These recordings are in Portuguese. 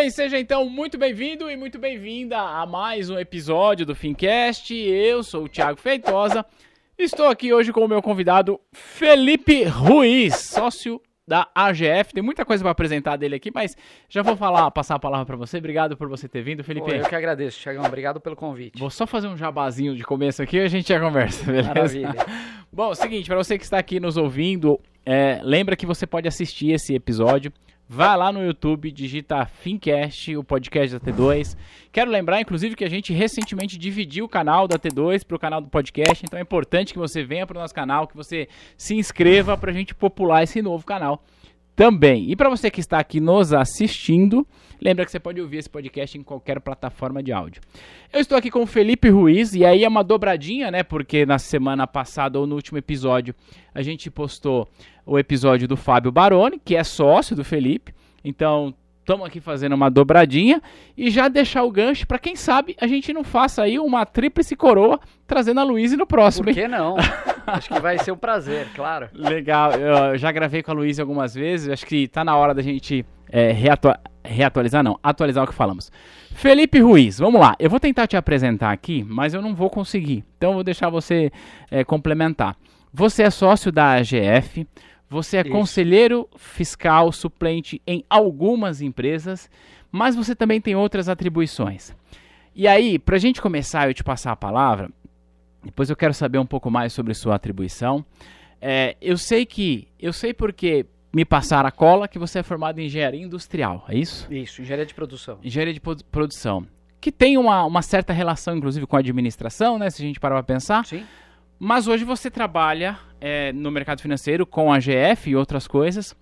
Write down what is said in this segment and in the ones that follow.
bem, seja então muito bem-vindo e muito bem-vinda a mais um episódio do Fincast. Eu sou o Thiago Feitosa. Estou aqui hoje com o meu convidado Felipe Ruiz, sócio da AGF. Tem muita coisa para apresentar dele aqui, mas já vou falar, passar a palavra para você. Obrigado por você ter vindo, Felipe. Pô, eu que agradeço, Thiagão. Obrigado pelo convite. Vou só fazer um jabazinho de começo aqui e a gente já conversa, beleza? Maravilha. Bom, seguinte, para você que está aqui nos ouvindo, é, lembra que você pode assistir esse episódio Vai lá no YouTube, digita Fincast, o podcast da T2. Quero lembrar, inclusive, que a gente recentemente dividiu o canal da T2 para o canal do podcast, então é importante que você venha para o nosso canal, que você se inscreva para a gente popular esse novo canal também. E para você que está aqui nos assistindo, lembra que você pode ouvir esse podcast em qualquer plataforma de áudio. Eu estou aqui com o Felipe Ruiz e aí é uma dobradinha, né? Porque na semana passada ou no último episódio a gente postou o episódio do Fábio Baroni, que é sócio do Felipe. Então, estamos aqui fazendo uma dobradinha e já deixar o gancho para quem sabe a gente não faça aí uma tríplice coroa trazendo a Luísa no próximo. Por que não? acho que vai ser um prazer, claro. Legal, eu já gravei com a Luísa algumas vezes, acho que está na hora da gente é, reatua reatualizar, não, atualizar o que falamos. Felipe Ruiz, vamos lá, eu vou tentar te apresentar aqui, mas eu não vou conseguir, então eu vou deixar você é, complementar. Você é sócio da AGF, você é Isso. conselheiro fiscal suplente em algumas empresas, mas você também tem outras atribuições. E aí, para a gente começar, eu te passar a palavra, depois eu quero saber um pouco mais sobre sua atribuição. É, eu sei que, eu sei porque me passaram a cola que você é formado em engenharia industrial, é isso? Isso, engenharia de produção. Engenharia de produção. Que tem uma, uma certa relação, inclusive, com a administração, né? Se a gente parar para pensar. Sim. Mas hoje você trabalha é, no mercado financeiro com a GF e outras coisas.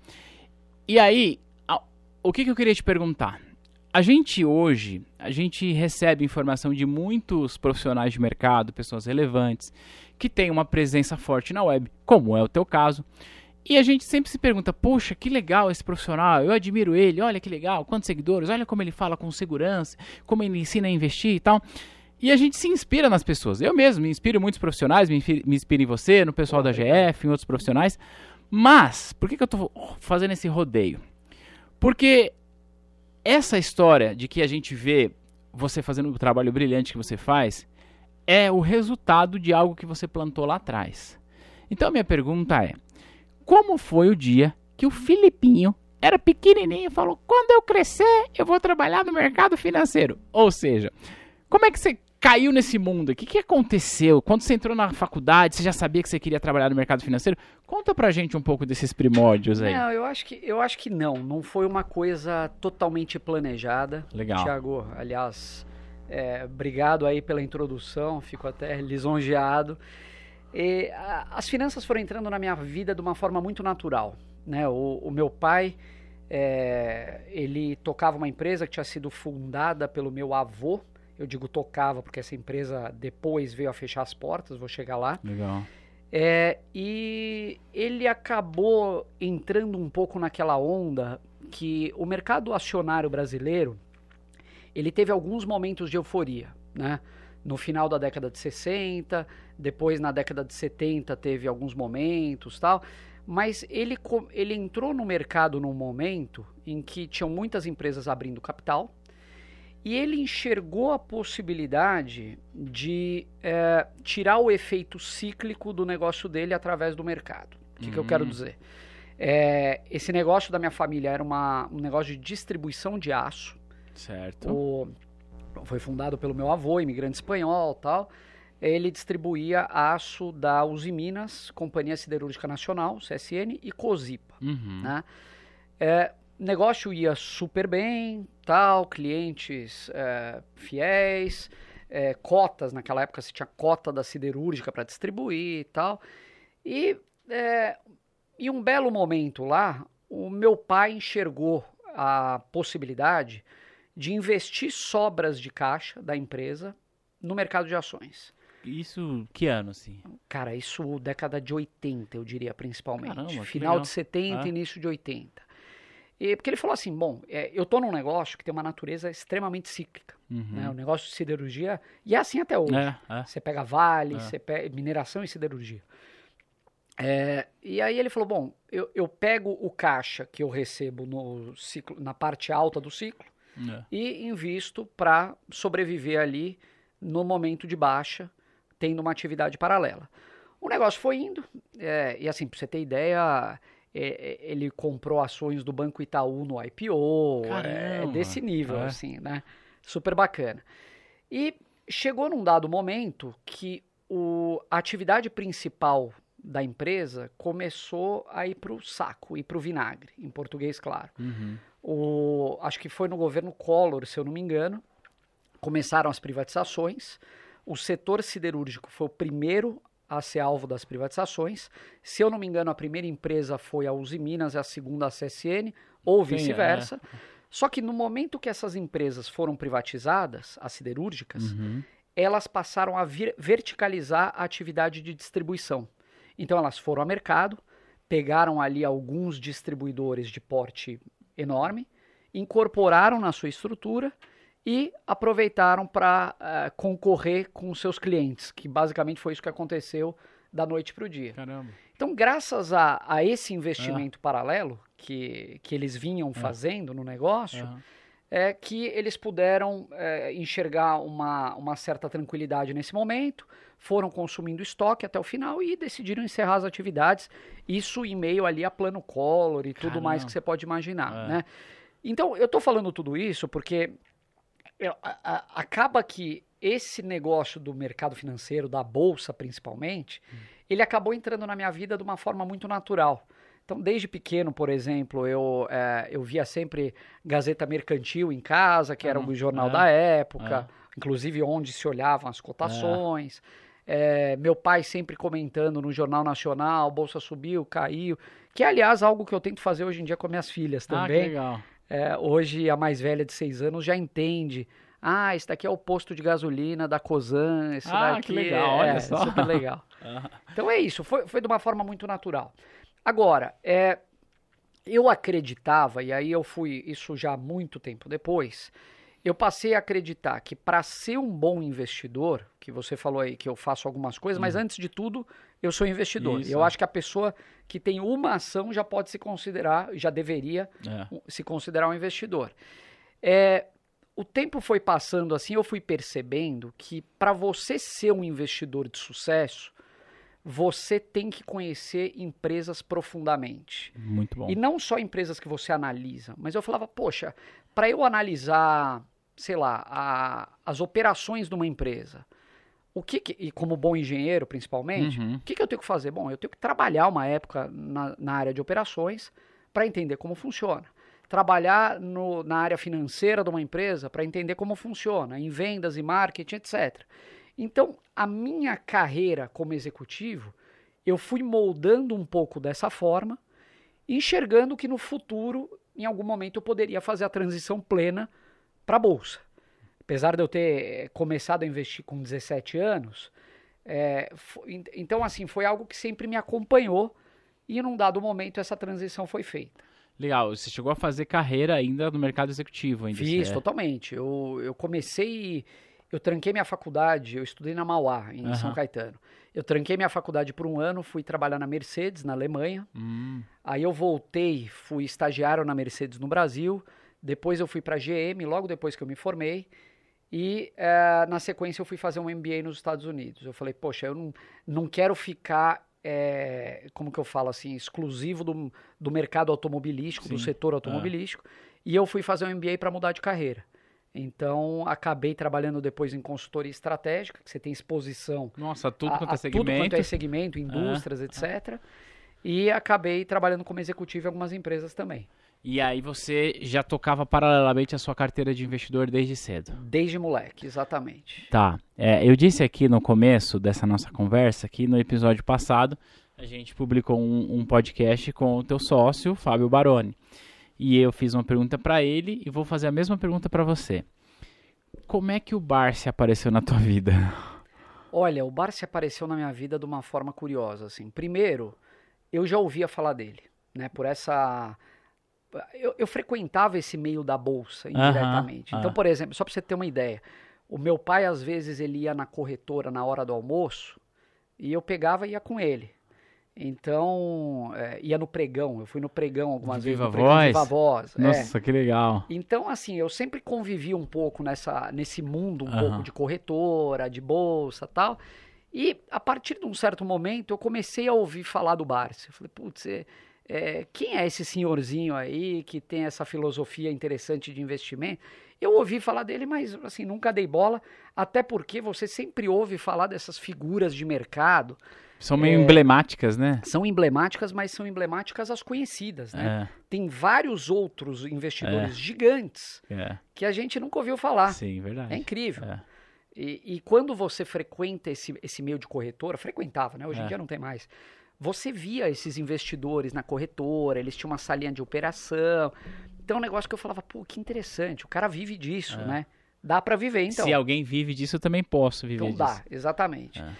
E aí, a, o que, que eu queria te perguntar? A gente hoje, a gente recebe informação de muitos profissionais de mercado, pessoas relevantes, que têm uma presença forte na web, como é o teu caso. E a gente sempre se pergunta: poxa, que legal esse profissional, eu admiro ele, olha que legal, quantos seguidores, olha como ele fala com segurança, como ele ensina a investir e tal. E a gente se inspira nas pessoas. Eu mesmo me inspiro em muitos profissionais, me inspiro, em você, no pessoal da GF, em outros profissionais. Mas, por que, que eu estou fazendo esse rodeio? Porque essa história de que a gente vê você fazendo o trabalho brilhante que você faz é o resultado de algo que você plantou lá atrás. Então, minha pergunta é: como foi o dia que o Filipinho era pequenininho e falou: quando eu crescer, eu vou trabalhar no mercado financeiro? Ou seja, como é que você caiu nesse mundo? O que, que aconteceu? Quando você entrou na faculdade, você já sabia que você queria trabalhar no mercado financeiro? Conta pra gente um pouco desses primórdios aí. Não, eu acho que, eu acho que não. Não foi uma coisa totalmente planejada. Legal. Tiago, aliás, é, obrigado aí pela introdução, fico até lisonjeado. E, a, as finanças foram entrando na minha vida de uma forma muito natural. Né? O, o meu pai, é, ele tocava uma empresa que tinha sido fundada pelo meu avô, eu digo tocava porque essa empresa depois veio a fechar as portas, vou chegar lá. Legal. É, e ele acabou entrando um pouco naquela onda que o mercado acionário brasileiro ele teve alguns momentos de euforia, né? No final da década de 60, depois na década de 70 teve alguns momentos, tal, mas ele ele entrou no mercado num momento em que tinham muitas empresas abrindo capital, e ele enxergou a possibilidade de é, tirar o efeito cíclico do negócio dele através do mercado. O que, uhum. que eu quero hum. dizer? É, esse negócio da minha família era uma, um negócio de distribuição de aço. Certo. O, foi fundado pelo meu avô, imigrante espanhol tal. Ele distribuía aço da Uzi Minas, Companhia Siderúrgica Nacional, CSN, e Cosipa. Uhum. Né? É, negócio ia super bem, tal, clientes é, fiéis, é, cotas, naquela época se tinha cota da siderúrgica para distribuir e tal. E é, em um belo momento lá, o meu pai enxergou a possibilidade de investir sobras de caixa da empresa no mercado de ações. Isso que ano, assim? Cara, isso década de 80, eu diria, principalmente. Caramba, Final de 70, ah. início de 80. E, porque ele falou assim: bom, é, eu estou num negócio que tem uma natureza extremamente cíclica. Uhum. Né? O negócio de siderurgia, e é assim até hoje. É, é. Você pega Vale, é. você pega mineração e siderurgia. É, e aí ele falou: bom, eu, eu pego o caixa que eu recebo no ciclo, na parte alta do ciclo, é. e invisto para sobreviver ali no momento de baixa, tendo uma atividade paralela. O negócio foi indo, é, e assim, para você ter ideia, é, é, ele comprou ações do Banco Itaú no IPO, é, é desse nível, assim, né? Super bacana. E chegou num dado momento que o, a atividade principal da empresa começou a ir para o saco, ir para o vinagre, em português, claro. Uhum. O, acho que foi no governo Collor, se eu não me engano, começaram as privatizações. O setor siderúrgico foi o primeiro a ser alvo das privatizações. Se eu não me engano, a primeira empresa foi a Uzi Minas e a segunda a CSN, ou vice-versa. É. Só que no momento que essas empresas foram privatizadas, as siderúrgicas, uhum. elas passaram a vir, verticalizar a atividade de distribuição. Então elas foram ao mercado, pegaram ali alguns distribuidores de porte enorme, incorporaram na sua estrutura e aproveitaram para uh, eh, concorrer com seus clientes, que basicamente foi isso que aconteceu da noite para o dia. Caramba. Então, graças a, a esse investimento é. paralelo que, que eles vinham é. fazendo no negócio, é. É que eles puderam é, enxergar uma, uma certa tranquilidade nesse momento, foram consumindo estoque até o final e decidiram encerrar as atividades, isso em meio ali a plano Collor e tudo Caramba. mais que você pode imaginar, é. né? Então, eu estou falando tudo isso porque é, a, a, acaba que esse negócio do mercado financeiro, da bolsa principalmente, hum. ele acabou entrando na minha vida de uma forma muito natural. Então, desde pequeno, por exemplo, eu, é, eu via sempre Gazeta Mercantil em casa, que era o jornal é, da época, é. inclusive onde se olhavam as cotações. É, meu pai sempre comentando no Jornal Nacional, Bolsa subiu, caiu. Que, aliás, algo que eu tento fazer hoje em dia com minhas filhas também. Ah, que legal. É, hoje a mais velha de seis anos já entende. Ah, esse daqui é o posto de gasolina da Cosan. Esse ah, daqui que legal, é, olha só. super legal. Então é isso, foi, foi de uma forma muito natural. Agora, é, eu acreditava, e aí eu fui, isso já muito tempo depois, eu passei a acreditar que para ser um bom investidor, que você falou aí que eu faço algumas coisas, mas uhum. antes de tudo, eu sou investidor. Isso, eu acho que a pessoa que tem uma ação já pode se considerar, já deveria é. se considerar um investidor. É, o tempo foi passando assim, eu fui percebendo que para você ser um investidor de sucesso, você tem que conhecer empresas profundamente. Muito bom. E não só empresas que você analisa, mas eu falava, poxa, para eu analisar, sei lá, a, as operações de uma empresa, o que, que, e como bom engenheiro principalmente, uhum. o que, que eu tenho que fazer? Bom, eu tenho que trabalhar uma época na, na área de operações para entender como funciona. Trabalhar no, na área financeira de uma empresa para entender como funciona, em vendas e marketing, etc. Então, a minha carreira como executivo, eu fui moldando um pouco dessa forma, enxergando que no futuro, em algum momento, eu poderia fazer a transição plena para a bolsa apesar de eu ter eh, começado a investir com 17 anos, é, então assim, foi algo que sempre me acompanhou e num dado momento essa transição foi feita. Legal, você chegou a fazer carreira ainda no mercado executivo ainda? Fiz, totalmente. Eu, eu comecei, eu tranquei minha faculdade, eu estudei na Mauá, em uhum. São Caetano. Eu tranquei minha faculdade por um ano, fui trabalhar na Mercedes, na Alemanha. Hum. Aí eu voltei, fui estagiário na Mercedes no Brasil. Depois eu fui para a GM, logo depois que eu me formei. E é, na sequência eu fui fazer um MBA nos Estados Unidos. Eu falei, poxa, eu não, não quero ficar, é, como que eu falo assim, exclusivo do, do mercado automobilístico, Sim. do setor automobilístico. É. E eu fui fazer um MBA para mudar de carreira. Então, acabei trabalhando depois em consultoria estratégica, que você tem exposição. Nossa, tudo quanto é segmento. Tudo quanto é segmento, indústrias, etc. E acabei trabalhando como executivo em algumas empresas também. E aí você já tocava paralelamente a sua carteira de investidor desde cedo? Desde moleque, exatamente. Tá. É, eu disse aqui no começo dessa nossa conversa que no episódio passado a gente publicou um, um podcast com o teu sócio, Fábio Baroni. E eu fiz uma pergunta para ele e vou fazer a mesma pergunta para você. Como é que o Barça apareceu na tua vida? Olha, o Barça apareceu na minha vida de uma forma curiosa, assim. Primeiro, eu já ouvia falar dele, né? Por essa eu, eu, frequentava esse meio da bolsa indiretamente. então, por exemplo, só para você ter uma ideia, o meu pai às vezes ele ia na corretora na hora do almoço e eu pegava e ia com ele. Então, é, ia no pregão, eu fui no pregão algumas De vezes. Viva pregão Voz? Viva Voz. é. Nossa, que legal. Então, assim, eu sempre convivi um pouco nessa, nesse mundo, um Aham. pouco de corretora, de bolsa tal. E a partir de um certo momento eu comecei a ouvir falar do Barça. Eu falei, putz, é, é, quem é esse senhorzinho aí que tem essa filosofia interessante de investimento? Eu ouvi falar dele, mas assim, nunca dei bola, até porque você sempre ouve falar dessas figuras de mercado. São meio emblemáticas, né? São emblemáticas, mas são emblemáticas as conhecidas, né? Tem vários outros investidores gigantes É, é. que a gente nunca ouviu falar. Sim, verdade. É incrível. É. E, e quando você frequenta esse, esse meio de corretora, frequentava, né? Hoje em É. dia não tem mais. Você via esses investidores na corretora, eles tinham uma salinha de operação. Então, é um negócio que eu falava, pô, que interessante, o cara vive disso, É. né? Dá pra viver, então. Se alguém vive disso, eu também posso viver Então disso. dá, exatamente. É.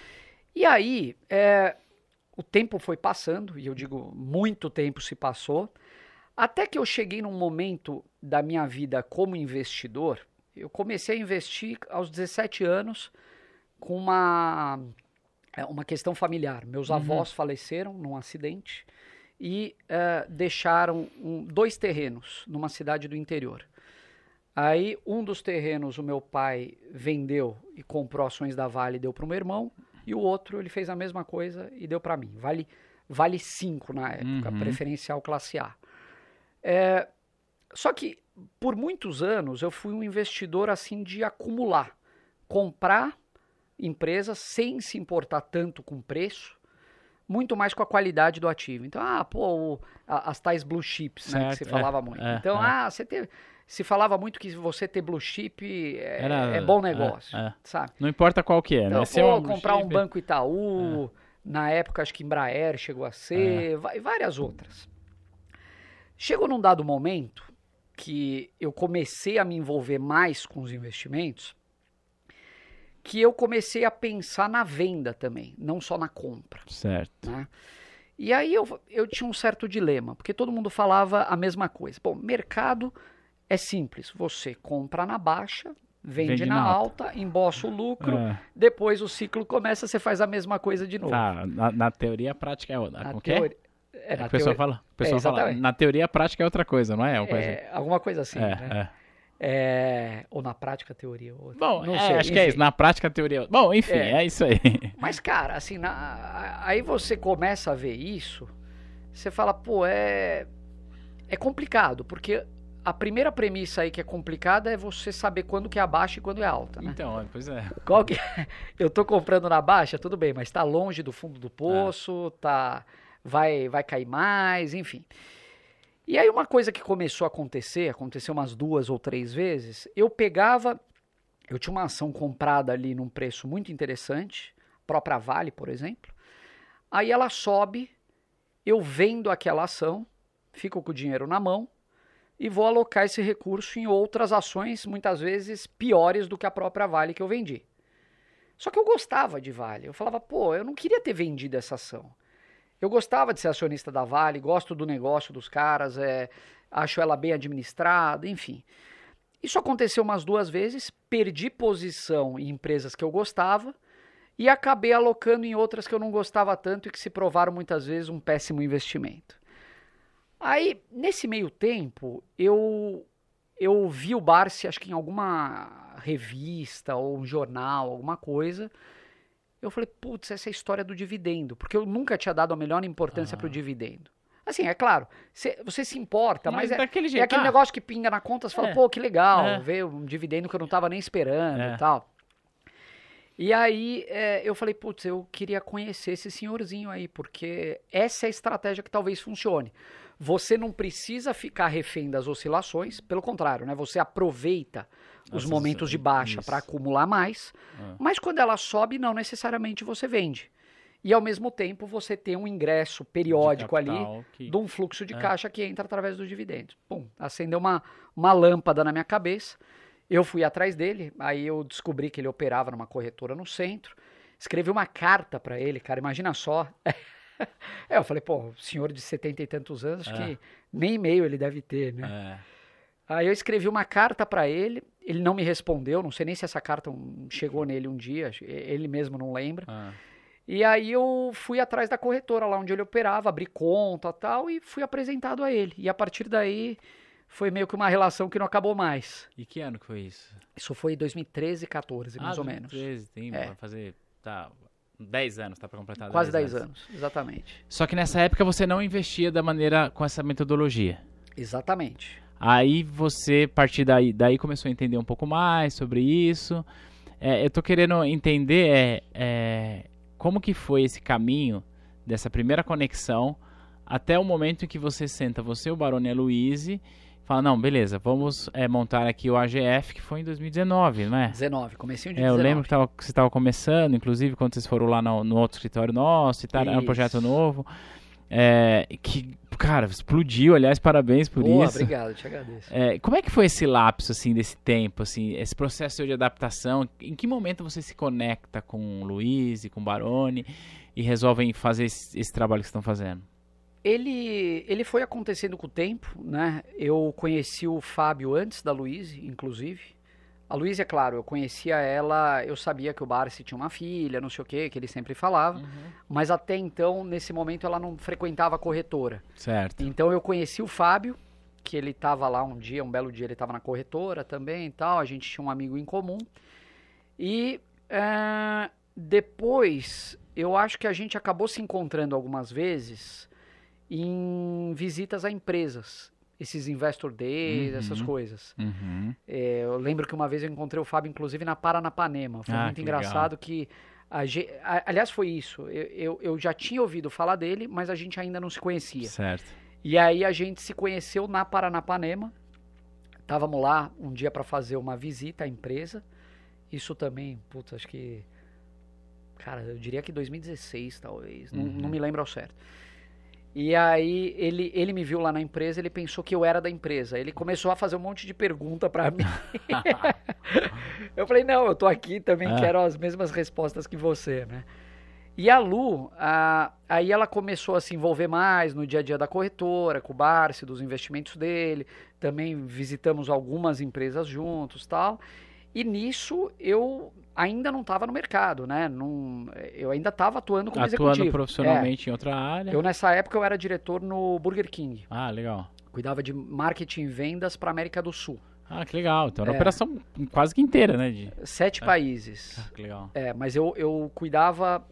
E aí, é, o tempo foi passando, e eu digo, muito tempo se passou, até que eu cheguei num momento da minha vida como investidor, eu comecei a investir aos 17 anos com uma, é, uma questão familiar. Meus Uhum. avós faleceram num acidente e é, deixaram um- dois terrenos numa cidade do interior. Aí, um dos terrenos o meu pai vendeu e comprou ações da Vale e deu para o meu irmão, e o outro ele fez a mesma coisa e deu para mim. Vale vale 5 na época, Uhum. preferencial classe A. É, só que por muitos anos eu fui um investidor assim de acumular, comprar empresas sem se importar tanto com preço, muito mais com a qualidade do ativo. Então, ah, pô, o- a- as tais blue chips, né, que se é, falava muito. é, então, é. ah, você teve, se falava muito que você ter blue chip é, Era- é bom é, negócio, é. sabe? Não importa qual que é, Então, né? Se é pô, comprar um chip- banco Itaú, na época acho que Embraer chegou a ser, É. e várias outras. Chegou num dado momento que eu comecei a me envolver mais com os investimentos, que eu comecei a pensar na venda também, não só na compra. Certo. né? E aí eu, eu tinha um certo dilema, porque todo mundo falava a mesma coisa. Bom, mercado é simples, você compra na baixa, vende, Vende na, alta, embolsa o lucro, É. depois o ciclo começa, você faz a mesma coisa de novo. Tá, na, na teoria a prática é outra. Na Como é? é, A na pessoa teoria- fala, a pessoa É, fala, na teoria a prática é outra coisa, não é? Coisa- é, alguma coisa assim, é, né? é. É, ou na prática, teoria. Ou... Bom, não é, sei, acho que é enfim. isso. Na prática a teoria é outra. Bom, enfim, É. é, isso aí. Mas, cara, assim, na- aí você começa a ver isso, você fala, pô, é, é complicado, porque a primeira premissa aí que é complicada é você saber quando que é baixa e quando é alta, né? Então, pois é. Qual que eu tô comprando na baixa, tudo bem, mas tá longe do fundo do poço, tá vai vai cair mais, enfim. E aí uma coisa que começou a acontecer, aconteceu umas duas ou três vezes, eu pegava, eu tinha uma ação comprada ali num preço muito interessante, própria Vale, por exemplo. Aí ela sobe, eu vendo aquela ação, fico com o dinheiro na mão e vou alocar esse recurso em outras ações, muitas vezes piores do que a própria Vale que eu vendi. Só que eu gostava de Vale. Eu falava, pô, eu não queria ter vendido essa ação. Eu gostava de ser acionista da Vale, gosto do negócio dos caras, é, acho ela bem administrada, enfim. Isso aconteceu umas duas vezes, perdi posição em empresas que eu gostava e acabei alocando em outras que eu não gostava tanto e que se provaram muitas vezes um péssimo investimento. Aí, nesse meio tempo, eu eu vi o Barsi, acho que em alguma revista ou um jornal, alguma coisa. Eu falei, putz, essa é a história do dividendo, porque eu nunca tinha dado a melhor importância Ah. para o dividendo. Assim, é claro, cê- você se importa, mas, é, daquele é jeito. aquele ah, negócio que pinga na conta, você fala, É. pô, que legal, É. ver um dividendo que eu não estava nem esperando É. e tal. E aí é, eu falei, putz, eu queria conhecer esse senhorzinho aí, porque essa é a estratégia que talvez funcione. Você não precisa ficar refém das oscilações, pelo contrário, né? Você aproveita os momentos de baixa para acumular mais, Ah. mas quando ela sobe, não necessariamente você vende. E ao mesmo tempo você tem um ingresso de periódico ali capital que- de um fluxo de É. caixa que entra através dos dividendos. Pum, acendeu uma, uma lâmpada na minha cabeça. Eu fui atrás dele, aí eu descobri que ele operava numa corretora no centro. Escrevi uma carta para ele, cara, imagina só. é, eu falei, pô, senhor de setenta e tantos anos, acho É. que nem e-mail ele deve ter, né? É. Aí eu escrevi uma carta para ele, ele não me respondeu, não sei nem se essa carta chegou nele um dia, ele mesmo não lembra. Ah. E aí eu fui atrás da corretora lá onde ele operava, abri conta tal, e fui apresentado a ele. E a partir daí foi meio que uma relação que não acabou mais. E que ano que foi isso? Isso foi 2013, 14, ah, mais ou menos. 2013, tem, É. vai fazer, tá, 10 anos, tá pra completar Quase 10 anos, exatamente. Só que nessa época você não investia da maneira, com essa metodologia. Exatamente. Aí você, a partir daí, daí começou a entender um pouco mais sobre isso. É, eu tô querendo entender é, é, como que foi esse caminho dessa primeira conexão até o momento em que você senta, você, o Barone e a Luíse, fala, não, beleza, vamos é, montar aqui o AGF, que foi em 2019, não é? 19, comecinho de É, eu 19. lembro que, tava, que você estava começando, inclusive quando vocês foram lá no, no outro escritório nosso e tal, era um projeto novo. É, que, cara, explodiu, aliás, parabéns por Boa, isso. obrigado, te agradeço. É, como é que foi esse lapso, assim, desse tempo, assim, esse processo de adaptação? Em que momento você se conecta com o Luiz e com o Barone e resolvem fazer esse, esse trabalho que estão fazendo? Ele, ele foi acontecendo com o tempo, né? Eu conheci o Fábio antes da Luíse, inclusive. A Luíse, é claro, eu conhecia ela, eu sabia que o Barsi tinha uma filha, não sei o que, que ele sempre falava. Mas até então, nesse momento, ela não frequentava a corretora. Certo. Então eu conheci o Fábio, que ele estava lá um dia, um belo dia ele estava na corretora também e tal, a gente tinha um amigo em comum. E eh, depois, eu acho que a gente acabou se encontrando algumas vezes em visitas a empresas, esses investor days, essas Uhum. coisas. Uhum. É, eu lembro que uma vez eu encontrei o Fábio, inclusive, na Paranapanema. Foi Ah, muito que engraçado que. a a- aliás, foi isso. Eu, eu, eu já tinha ouvido falar dele, mas a gente ainda não se conhecia. Certo. E aí a gente se conheceu na Paranapanema. Estávamos lá um dia para fazer uma visita à empresa. Isso também, putz, acho que. Cara, eu diria que 2016, talvez. Não, não me lembro ao certo. E aí ele, ele me viu lá na empresa, ele pensou que eu era da empresa. Ele começou a fazer um monte de pergunta para mim. eu falei, não, eu tô aqui também, Ah. quero as mesmas respostas que você, né? E a Lu, a- aí ela começou a se envolver mais no dia a dia da corretora, com o Barsi, dos investimentos dele. Também visitamos algumas empresas juntos tal. E nisso eu ainda não estava no mercado, né? Eu ainda estava atuando como Atuando executivo. profissionalmente em outra área. É, eu nessa época eu era diretor no Burger King. Ah, legal. Cuidava de marketing e vendas para América do Sul. Ah, que legal. Então era uma É. operação quase que inteira, né? De... Sete países. Ah, que legal. É, mas eu, eu cuidava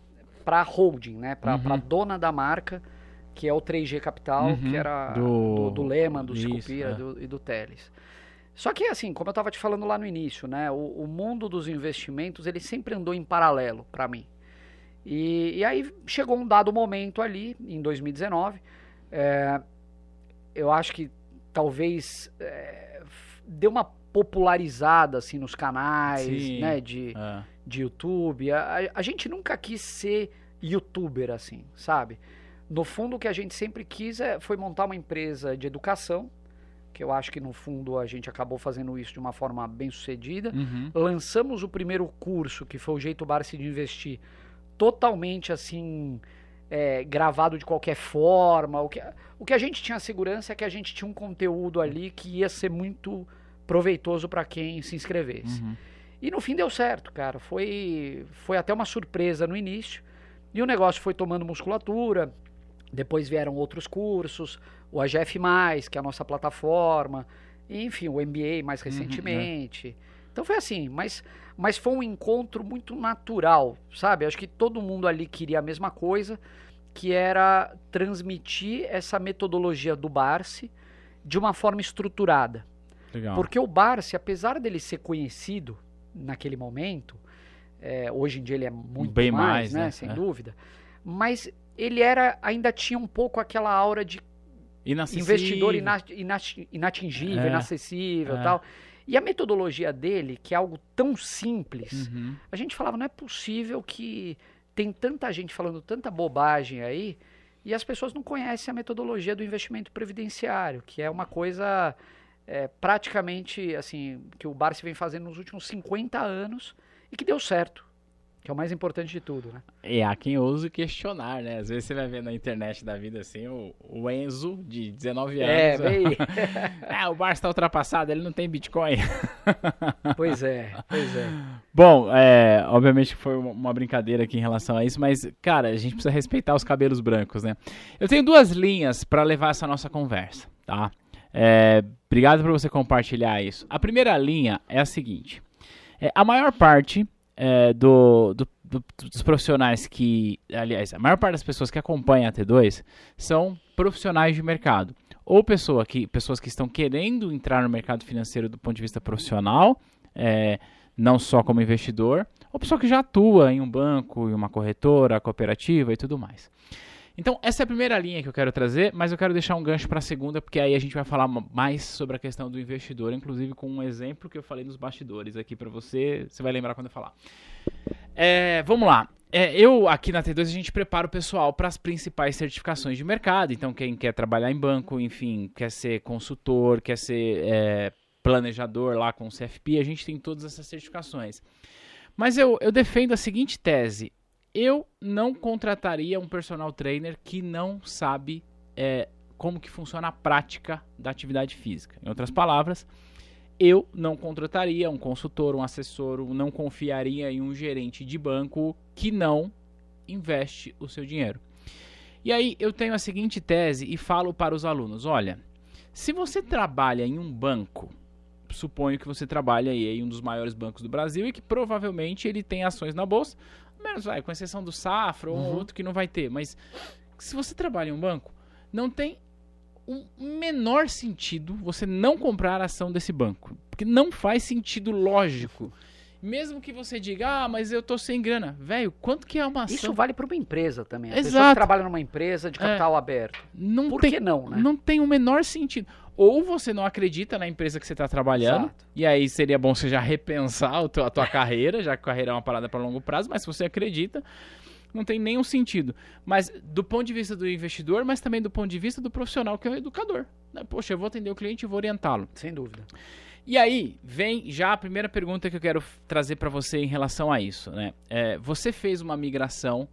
para holding, né? Para Uhum. dona da marca, que é o 3G Capital, Uhum. que era Do- do, do Lehman, do Isso, Sicupira é. do- e do Teles. Só que, assim, como eu estava te falando lá no início, né? O, o mundo dos investimentos, ele sempre andou em paralelo para mim. E, e aí chegou um dado momento ali, em 2019, é, eu acho que talvez é, deu uma popularizada, assim, nos canais, Sim. né? De, Ah, de YouTube. A, a- a gente nunca quis ser youtuber assim, sabe? No fundo, o que a gente sempre quis é, foi montar uma empresa de educação, que eu acho que no fundo a gente acabou fazendo isso de uma forma bem sucedida. uhum. Lançamos o primeiro curso, que foi o Jeito Barsi de Investir, totalmente assim, é, gravado de qualquer forma. O que, o que a gente tinha segurança é que a gente tinha um conteúdo ali que ia ser muito proveitoso para quem se inscrevesse. Uhum. E no fim deu certo, cara. Foi, foi até uma surpresa no início. E o negócio foi tomando musculatura. Depois vieram outros cursos, o AGF, que é a nossa plataforma, enfim, o MBA mais recentemente. Então foi assim, mas, mas foi um encontro muito natural, sabe? Acho que todo mundo ali queria a mesma coisa, que era transmitir essa metodologia do Barsi de uma forma estruturada. Legal. Porque o Barsi, apesar dele ser conhecido naquele momento, é, hoje em dia ele é muito Bem mais, mais, né, né? sem É. dúvida, mas ele era ainda tinha um pouco aquela aura de. Investidor ina- inati- inatingível, É, inacessível é. tal. E a metodologia dele, que é algo tão simples, Uhum. a gente falava, não é possível que tem tanta gente falando tanta bobagem aí e as pessoas não conhecem a metodologia do investimento previdenciário, que é uma coisa é, praticamente assim que o Barsi vem fazendo nos últimos 50 anos e que deu certo. Que é o mais importante de tudo, né? E há quem ouse questionar, né? Às vezes você vai ver na internet da vida assim, o, o Enzo, de 19 É, anos. bem. ah, o Barça está ultrapassado, ele não tem Bitcoin. pois é, pois é. Bom, é, obviamente que foi uma- uma brincadeira aqui em relação a isso, mas, cara, a gente precisa respeitar os cabelos brancos, né? Eu tenho duas linhas para levar essa nossa conversa, tá? É, obrigado por você compartilhar isso. A primeira linha é a seguinte: é, a maior parte é, do, do- do- dos profissionais que, aliás, a maior parte das pessoas que acompanham a T2 são profissionais de mercado. Ou pessoa que, pessoas que estão querendo entrar no mercado financeiro do ponto de vista profissional, é, não só como investidor, ou pessoa que já atua em um banco, em uma corretora, cooperativa e tudo mais. Então, essa é a primeira linha que eu quero trazer, mas eu quero deixar um gancho para a segunda, porque aí a gente vai falar ma- mais sobre a questão do investidor, inclusive com um exemplo que eu falei nos bastidores aqui para você, você vai lembrar quando eu falar. É, vamos lá. É, eu, aqui na T2, a gente prepara o pessoal para as principais certificações de mercado. Então, quem quer trabalhar em banco, enfim, quer ser consultor, quer ser é, planejador lá com o CFP, a gente tem todas essas certificações. Mas eu, eu defendo a seguinte tese: eu não contrataria um personal trainer que não sabe é, como que funciona a prática da atividade física. Em outras palavras, eu não contrataria um consultor, um assessor, não confiaria em um gerente de banco que não investe o seu dinheiro. E aí eu tenho a seguinte tese e falo para os alunos: olha, se você trabalha em um banco, suponho que você trabalha em um dos maiores bancos do Brasil e que provavelmente ele tem ações na bolsa, menos vai, com exceção do Safra ou Uhum. outro que não vai ter, mas se você trabalha em um banco, não tem o menor sentido você não comprar a ação desse banco. Porque não faz sentido lógico. Mesmo que você diga, ah, mas eu tô sem grana. Velho, quanto que é uma ação? Isso vale para uma empresa também. A pessoa Exato. que trabalha numa empresa de capital aberto. não Por tem, que não, né? não tem o menor sentido. Ou você não acredita na empresa que você está trabalhando, Exato. e aí seria bom você já repensar a tua carreira, já que a carreira é uma parada para longo prazo, mas se você acredita, não tem nenhum sentido. Mas do ponto de vista do investidor, mas também do ponto de vista do profissional, que é o educador. né? Poxa, eu vou atender o cliente e vou orientá-lo. Sem dúvida. E aí, vem já a primeira pergunta que eu quero trazer para você em relação a isso. Né? É, você fez uma migração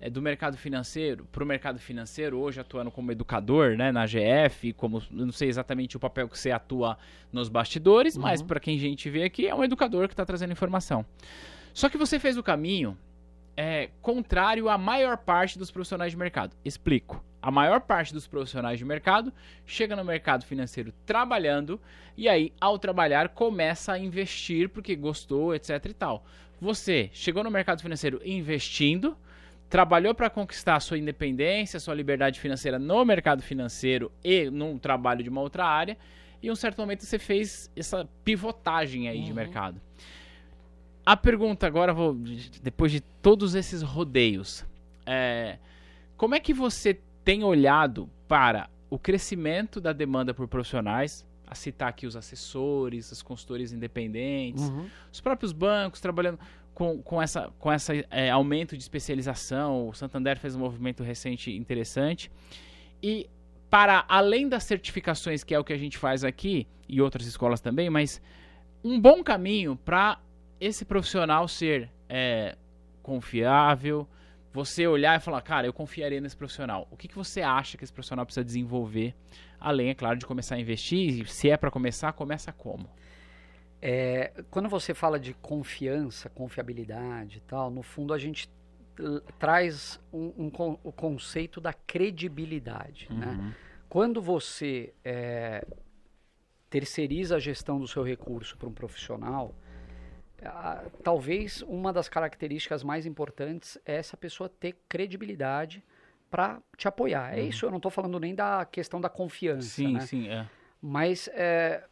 é, do mercado financeiro para o mercado financeiro, hoje atuando como educador né, na GF, como não sei exatamente o papel que você atua nos bastidores, mas para quem a gente vê aqui, é um educador que está trazendo informação. Só que você fez o caminho é, contrário à maior parte dos profissionais de mercado. Explico. A maior parte dos profissionais de mercado chega no mercado financeiro trabalhando e aí, ao trabalhar, começa a investir porque gostou, etc e tal. Você chegou no mercado financeiro investindo, trabalhou para conquistar a sua independência, sua liberdade financeira no mercado financeiro e num trabalho de uma outra área, e em um certo momento você fez essa pivotagem aí de Uhum. mercado. A pergunta agora, vou, depois de todos esses rodeios, é, como é que você tem olhado para o crescimento da demanda por profissionais, a citar aqui os assessores, os consultores independentes, Uhum. os próprios bancos trabalhando com, com essa com essa é, aumento de especialização. O Santander fez um movimento recente interessante. E para além das certificações, que é o que a gente faz aqui, e outras escolas também, mas um bom caminho para esse profissional ser é, confiável, você olhar e falar, cara, eu confiaria nesse profissional. O que, que você acha que esse profissional precisa desenvolver? Além, é claro, de começar a investir. Se é para começar, começa como? É, quando você fala de confiança, confiabilidade e tal, no fundo a gente traz um, um o conceito da credibilidade. Né? Uhum. Quando você é, terceiriza a gestão do seu recurso para um profissional, ah, talvez uma das características mais importantes é essa pessoa ter credibilidade para te apoiar. É isso, eu não estou falando nem da questão da confiança, Sim, né? sim, é. Mas é,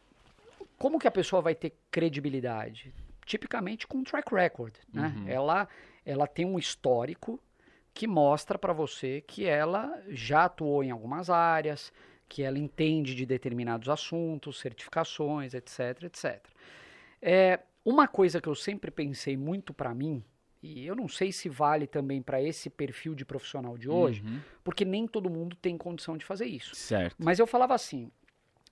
como que a pessoa vai ter credibilidade? Tipicamente com track record, né? Uhum. Ela, ela tem um histórico que mostra para você que ela já atuou em algumas áreas, que ela entende de determinados assuntos, certificações, etc, etc. É, uma coisa que eu sempre pensei muito para mim, e eu não sei se vale também para esse perfil de profissional de hoje, Uhum. porque nem todo mundo tem condição de fazer isso. Certo. Mas eu falava assim,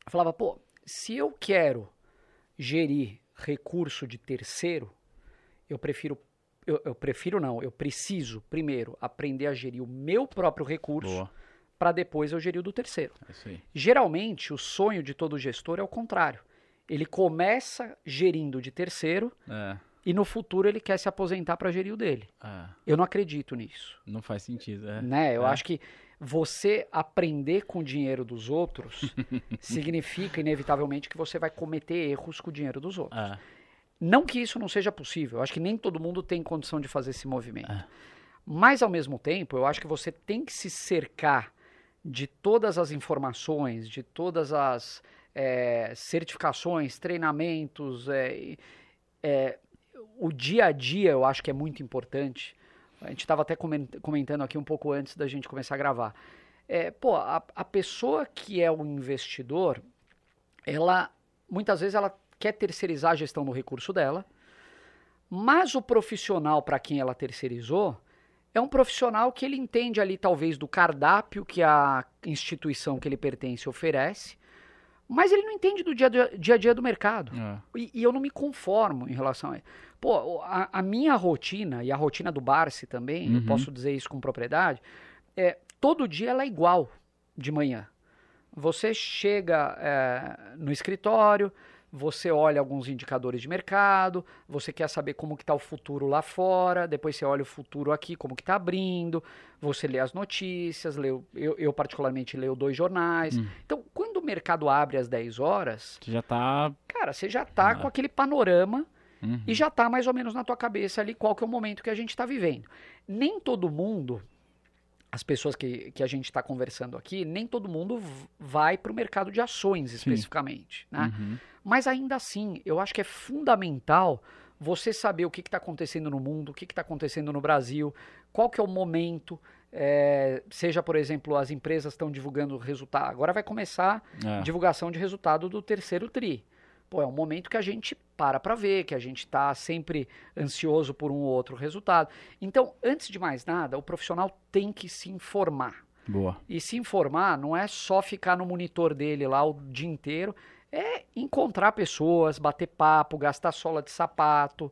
eu falava, pô, se eu quero gerir recurso de terceiro, eu prefiro eu, eu prefiro não, eu preciso primeiro aprender a gerir o meu próprio recurso para depois eu gerir o do terceiro. É. Geralmente, o sonho de todo gestor é o contrário. Ele começa gerindo de terceiro É, e no futuro ele quer se aposentar para gerir o dele. é, Eu não acredito nisso. não faz sentido. É. Né? Eu É. acho que você aprender com o dinheiro dos outros significa, inevitavelmente, que você vai cometer erros com o dinheiro dos outros. É, Não que isso não seja possível, eu acho que nem todo mundo tem condição de fazer esse movimento. É. Mas, ao mesmo tempo, eu acho que você tem que se cercar de todas as informações, de todas as eh, certificações, treinamentos. e, eh, o dia a dia eu acho que é muito importante. A gente estava até comen- comentando aqui um pouco antes da gente começar a gravar. É, pô, a, a pessoa que é o investidor, ela muitas vezes ela quer terceirizar a gestão do recurso dela, mas o profissional para quem ela terceirizou é um profissional que ele entende ali talvez do cardápio que a instituição que ele pertence oferece, mas ele não entende do dia, a dia- a dia do mercado. é. E, e eu não me conformo em relação a Pô, a, a minha rotina e a rotina do Barsi também, eu Uhum. posso dizer isso com propriedade, é, todo dia ela é igual de manhã. Você chega é, no escritório, você olha alguns indicadores de mercado, você quer saber como que está o futuro lá fora, depois você olha o futuro aqui, como que está abrindo, você lê as notícias, lê, eu, eu particularmente leio dois jornais. Hum. Então, quando mercado abre às 10 horas, Você já tá. cara, você já tá Ah. com aquele panorama Uhum. e já tá mais ou menos na tua cabeça ali qual que é o momento que a gente está vivendo. Nem todo mundo, as pessoas que, que a gente está conversando aqui, nem todo mundo vai para o mercado de ações especificamente, né? Uhum. Mas ainda assim, eu acho que é fundamental você saber o que está acontecendo no mundo, o que está acontecendo no Brasil, qual que é o momento, é, seja, por exemplo, as empresas estão divulgando o resultado. Agora vai começar É. divulgação de resultado do terceiro TRI. Pô, é um momento que a gente para para ver, que a gente está sempre ansioso por um ou outro resultado. Então, antes de mais nada, o profissional tem que se informar. Boa. E se informar não é só ficar no monitor dele lá o dia inteiro, é encontrar pessoas, bater papo, gastar sola de sapato.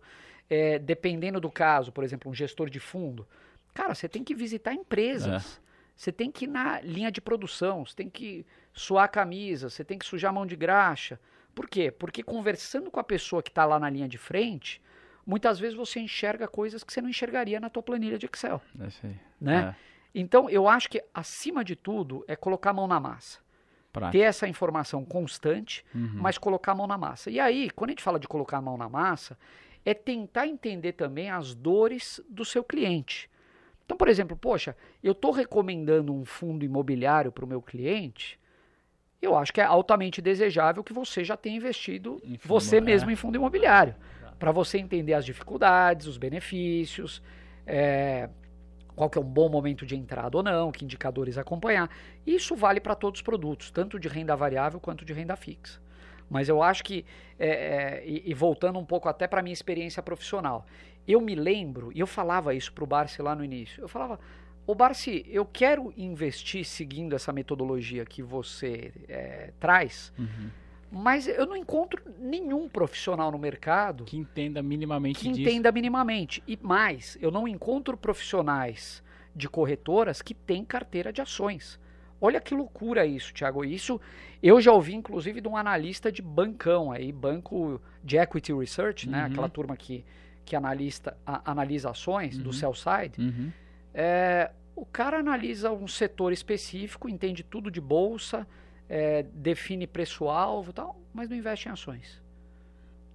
é, dependendo do caso, por exemplo, um gestor de fundo, cara, você tem que visitar empresas. Você tem que ir na linha de produção, você tem que suar a camisa, você tem que sujar a mão de graxa. Por quê? Porque conversando com a pessoa que está lá na linha de frente, muitas vezes você enxerga coisas que você não enxergaria na tua planilha de Excel, É né? É. Então, eu acho que, acima de tudo, é colocar a mão na massa. Prático. Ter essa informação constante, Uhum. mas colocar a mão na massa. E aí, quando a gente fala de colocar a mão na massa, é tentar entender também as dores do seu cliente. Então, por exemplo, poxa, eu estou recomendando um fundo imobiliário para o meu cliente, eu acho que é altamente desejável que você já tenha investido fundo você imo- mesmo é. em fundo imobiliário. Para você entender as dificuldades, os benefícios, é, qual que é um bom momento de entrada ou não, que indicadores acompanhar. Isso vale para todos os produtos, tanto de renda variável quanto de renda fixa. Mas eu acho que, é, é, e, e voltando um pouco até para minha experiência profissional, eu me lembro, e eu falava isso para o Barsi lá no início, eu falava, ô Barsi, eu quero investir seguindo essa metodologia que você é, traz, Uhum. mas eu não encontro nenhum profissional no mercado Que entenda minimamente que disso. entenda minimamente. E mais, eu não encontro profissionais de corretoras que têm carteira de ações. Olha que loucura isso, Thiago. Isso eu já ouvi, inclusive, de um analista de bancão aí, banco de equity research, né? Uhum. Aquela turma que, que analista, a- analisa ações do Uhum. sell side. Uhum. É, o cara analisa um setor específico, entende tudo de bolsa, é, define preço-alvo e tal, mas não investe em ações.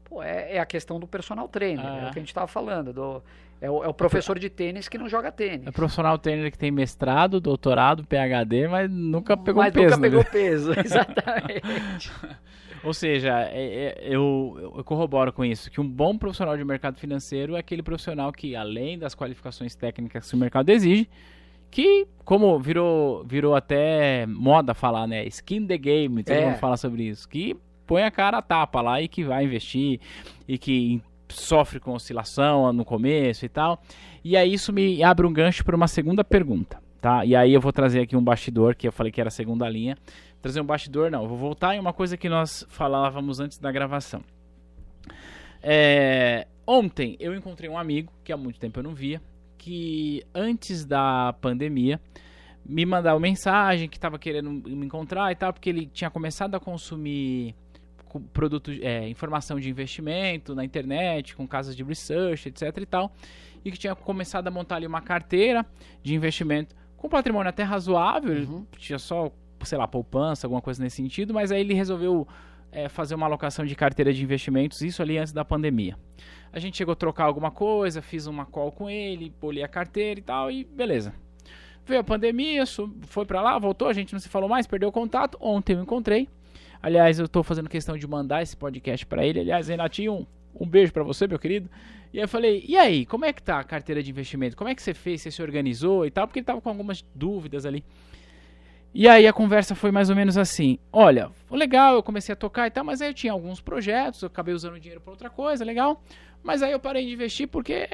Pô, é, é a questão do personal trainer, é, Ah. o que a gente estava falando. do- é, o, é o professor de tênis que não joga tênis. É profissional trainer que tem mestrado, doutorado, PhD, mas nunca pegou mas peso. nunca né? pegou peso, exatamente. Ou seja, é- é- eu, eu corroboro com isso, que um bom profissional de mercado financeiro é aquele profissional que, além das qualificações técnicas que o mercado exige, que, como virou, virou até moda falar, né? Skin the game, todo É. mundo fala sobre isso, que põe a cara a tapa lá e que vai investir e que sofre com oscilação no começo e tal. E aí isso me abre um gancho para uma segunda pergunta, tá? E aí eu vou trazer aqui um bastidor, que eu falei que era a segunda linha. Trazer um bastidor, não. Vou voltar em uma coisa que nós falávamos antes da gravação. É, ontem eu encontrei um amigo que há muito tempo eu não via, que antes da pandemia me mandava mensagem que estava querendo me encontrar e tal, porque ele tinha começado a consumir produtos, é, informação de investimento na internet, com casas de research, etc e tal, e que tinha começado a montar ali uma carteira de investimento com patrimônio até razoável, uhum. tinha só, sei lá, poupança, alguma coisa nesse sentido, mas aí ele resolveu é, fazer uma alocação de carteira de investimentos, isso ali antes da pandemia. A gente chegou a trocar alguma coisa, fiz uma call com ele, olhei a carteira e tal, e beleza. Veio a pandemia, foi para lá, voltou, a gente não se falou mais, perdeu o contato. Ontem eu encontrei. Aliás, eu tô fazendo questão de mandar esse podcast para ele. Aliás, Renatinho, um, um beijo para você, meu querido. E aí eu falei, e aí, como é que tá a carteira de investimento? Como é que você fez? Você se organizou e tal? Porque ele tava com algumas dúvidas ali. E aí a conversa foi mais ou menos assim: olha, legal, eu comecei a tocar e tal, mas aí eu tinha alguns projetos, eu acabei usando o dinheiro para outra coisa, legal. Mas aí eu parei de investir porque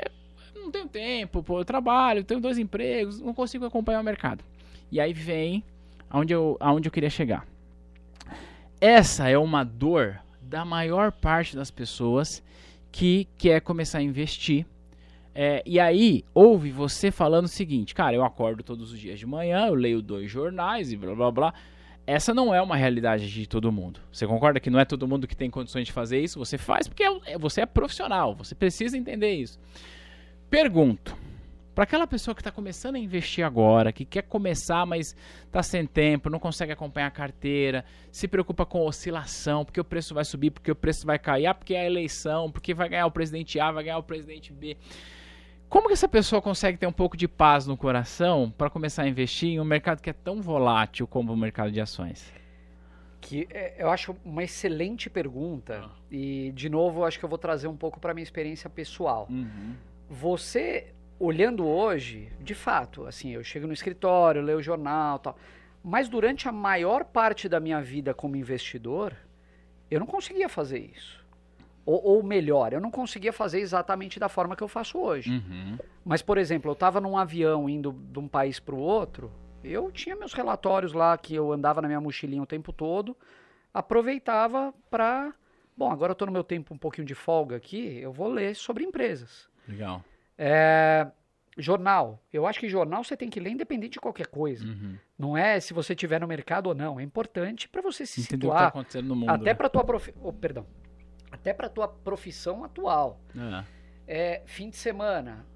não tenho tempo, pô, eu trabalho, tenho dois empregos, não consigo acompanhar o mercado. E aí vem aonde eu, aonde eu queria chegar. Essa é uma dor da maior parte das pessoas que quer começar a investir é, e aí, ouve você falando o seguinte, cara, eu acordo todos os dias de manhã, eu leio dois jornais e blá blá blá. Essa não é uma realidade de todo mundo. Você concorda que não é todo mundo que tem condições de fazer isso? Você faz porque é, é você é profissional, você precisa entender isso. Pergunto, para aquela pessoa que está começando a investir agora, que quer começar, mas está sem tempo, não consegue acompanhar a carteira, se preocupa com oscilação, porque o preço vai subir, porque o preço vai cair, ah, porque é a eleição, porque vai ganhar o presidente A, vai ganhar o presidente B. Como que essa pessoa consegue ter um pouco de paz no coração para começar a investir em um mercado que é tão volátil como o mercado de ações? Que é, eu acho uma excelente pergunta ah. e de novo eu acho que eu vou trazer um pouco para minha experiência pessoal. Uhum. Você olhando hoje, de fato, assim, eu chego no escritório, leio o jornal, tal, mas durante a maior parte da minha vida como investidor, eu não conseguia fazer isso. Ou, ou, melhor, eu não conseguia fazer exatamente da forma que eu faço hoje. Uhum. Mas, por exemplo, eu estava num avião indo de um país para o outro, eu tinha meus relatórios lá que eu andava na minha mochilinha o tempo todo, aproveitava para. Bom, agora eu estou no meu tempo um pouquinho de folga aqui, eu vou ler sobre empresas. Legal. É, jornal. Eu acho que jornal você tem que ler independente de qualquer coisa. Uhum. Não é se você estiver no mercado ou não. É importante para você se Entender situar. O que tá acontecendo no mundo. Até né? para tua prof... oh, perdão até para tua profissão atual. É. é fim de semana,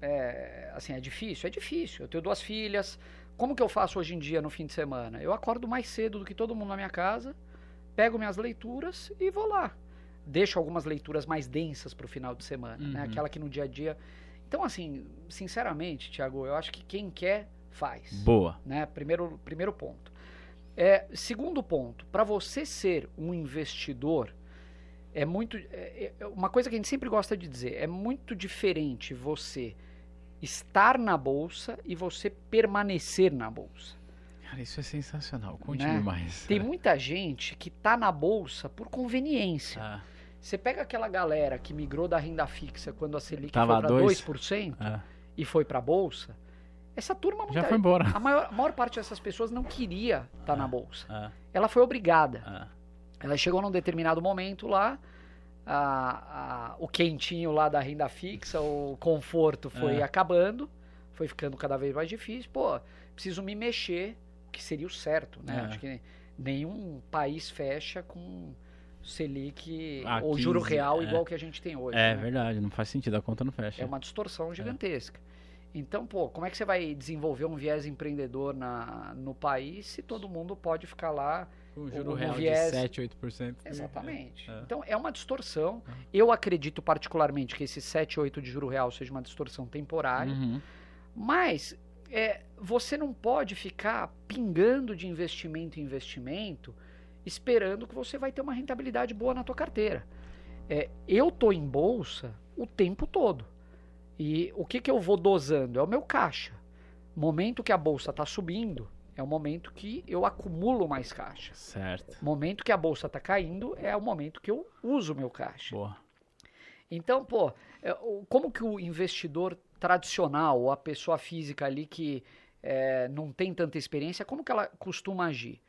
é, assim, é difícil? É difícil. Eu tenho duas filhas. Como que eu faço hoje em dia no fim de semana? Eu acordo mais cedo do que todo mundo na minha casa, pego minhas leituras e vou lá. Deixo algumas leituras mais densas para o final de semana, né? uhum. né? Aquela que no dia a dia. Então, assim, sinceramente, Tiago, eu acho que quem quer faz. Boa. Né? Primeiro, primeiro ponto. É, segundo ponto, para você ser um investidor, é muito. É, é, uma coisa que a gente sempre gosta de dizer: é muito diferente você estar na bolsa e você permanecer na bolsa. Cara, isso é sensacional. Conte-me né? mais. Tem muita gente que está na bolsa por conveniência. Ah. Você pega aquela galera que migrou da renda fixa quando a Selic Tava foi para 2% ah. e foi para a bolsa. Essa turma já foi embora. A maior, a maior parte dessas pessoas não queria estar tá ah. na bolsa. Ah. Ela foi obrigada. Ah. Ela chegou num determinado momento lá, a, a, o quentinho lá da renda fixa, o conforto foi é. acabando, foi ficando cada vez mais difícil. Pô, preciso me mexer, que seria o certo, né? É. Acho que nenhum país fecha com Selic ah, ou 15, juro real é. igual que a gente tem hoje. É né? verdade, não faz sentido, a conta não fecha. É uma distorção gigantesca. Então, pô, como é que você vai desenvolver um viés empreendedor na, no país se todo mundo pode ficar lá com juro real viés... de 7, 8%. Exatamente. É. Então, é uma distorção. É. Eu acredito particularmente que esse 7, 8 de juro real seja uma distorção temporária. Uhum. Mas é, você não pode ficar pingando de investimento em investimento esperando que você vai ter uma rentabilidade boa na tua carteira. É, eu tô em bolsa o tempo todo. E o que, que eu vou dosando? É o meu caixa. Momento que a bolsa está subindo, é o momento que eu acumulo mais caixa. Certo. Momento que a bolsa está caindo, é o momento que eu uso meu caixa. Boa. Então, pô, é, como que o investidor tradicional, ou a pessoa física ali que é, não tem tanta experiência, como que ela costuma agir?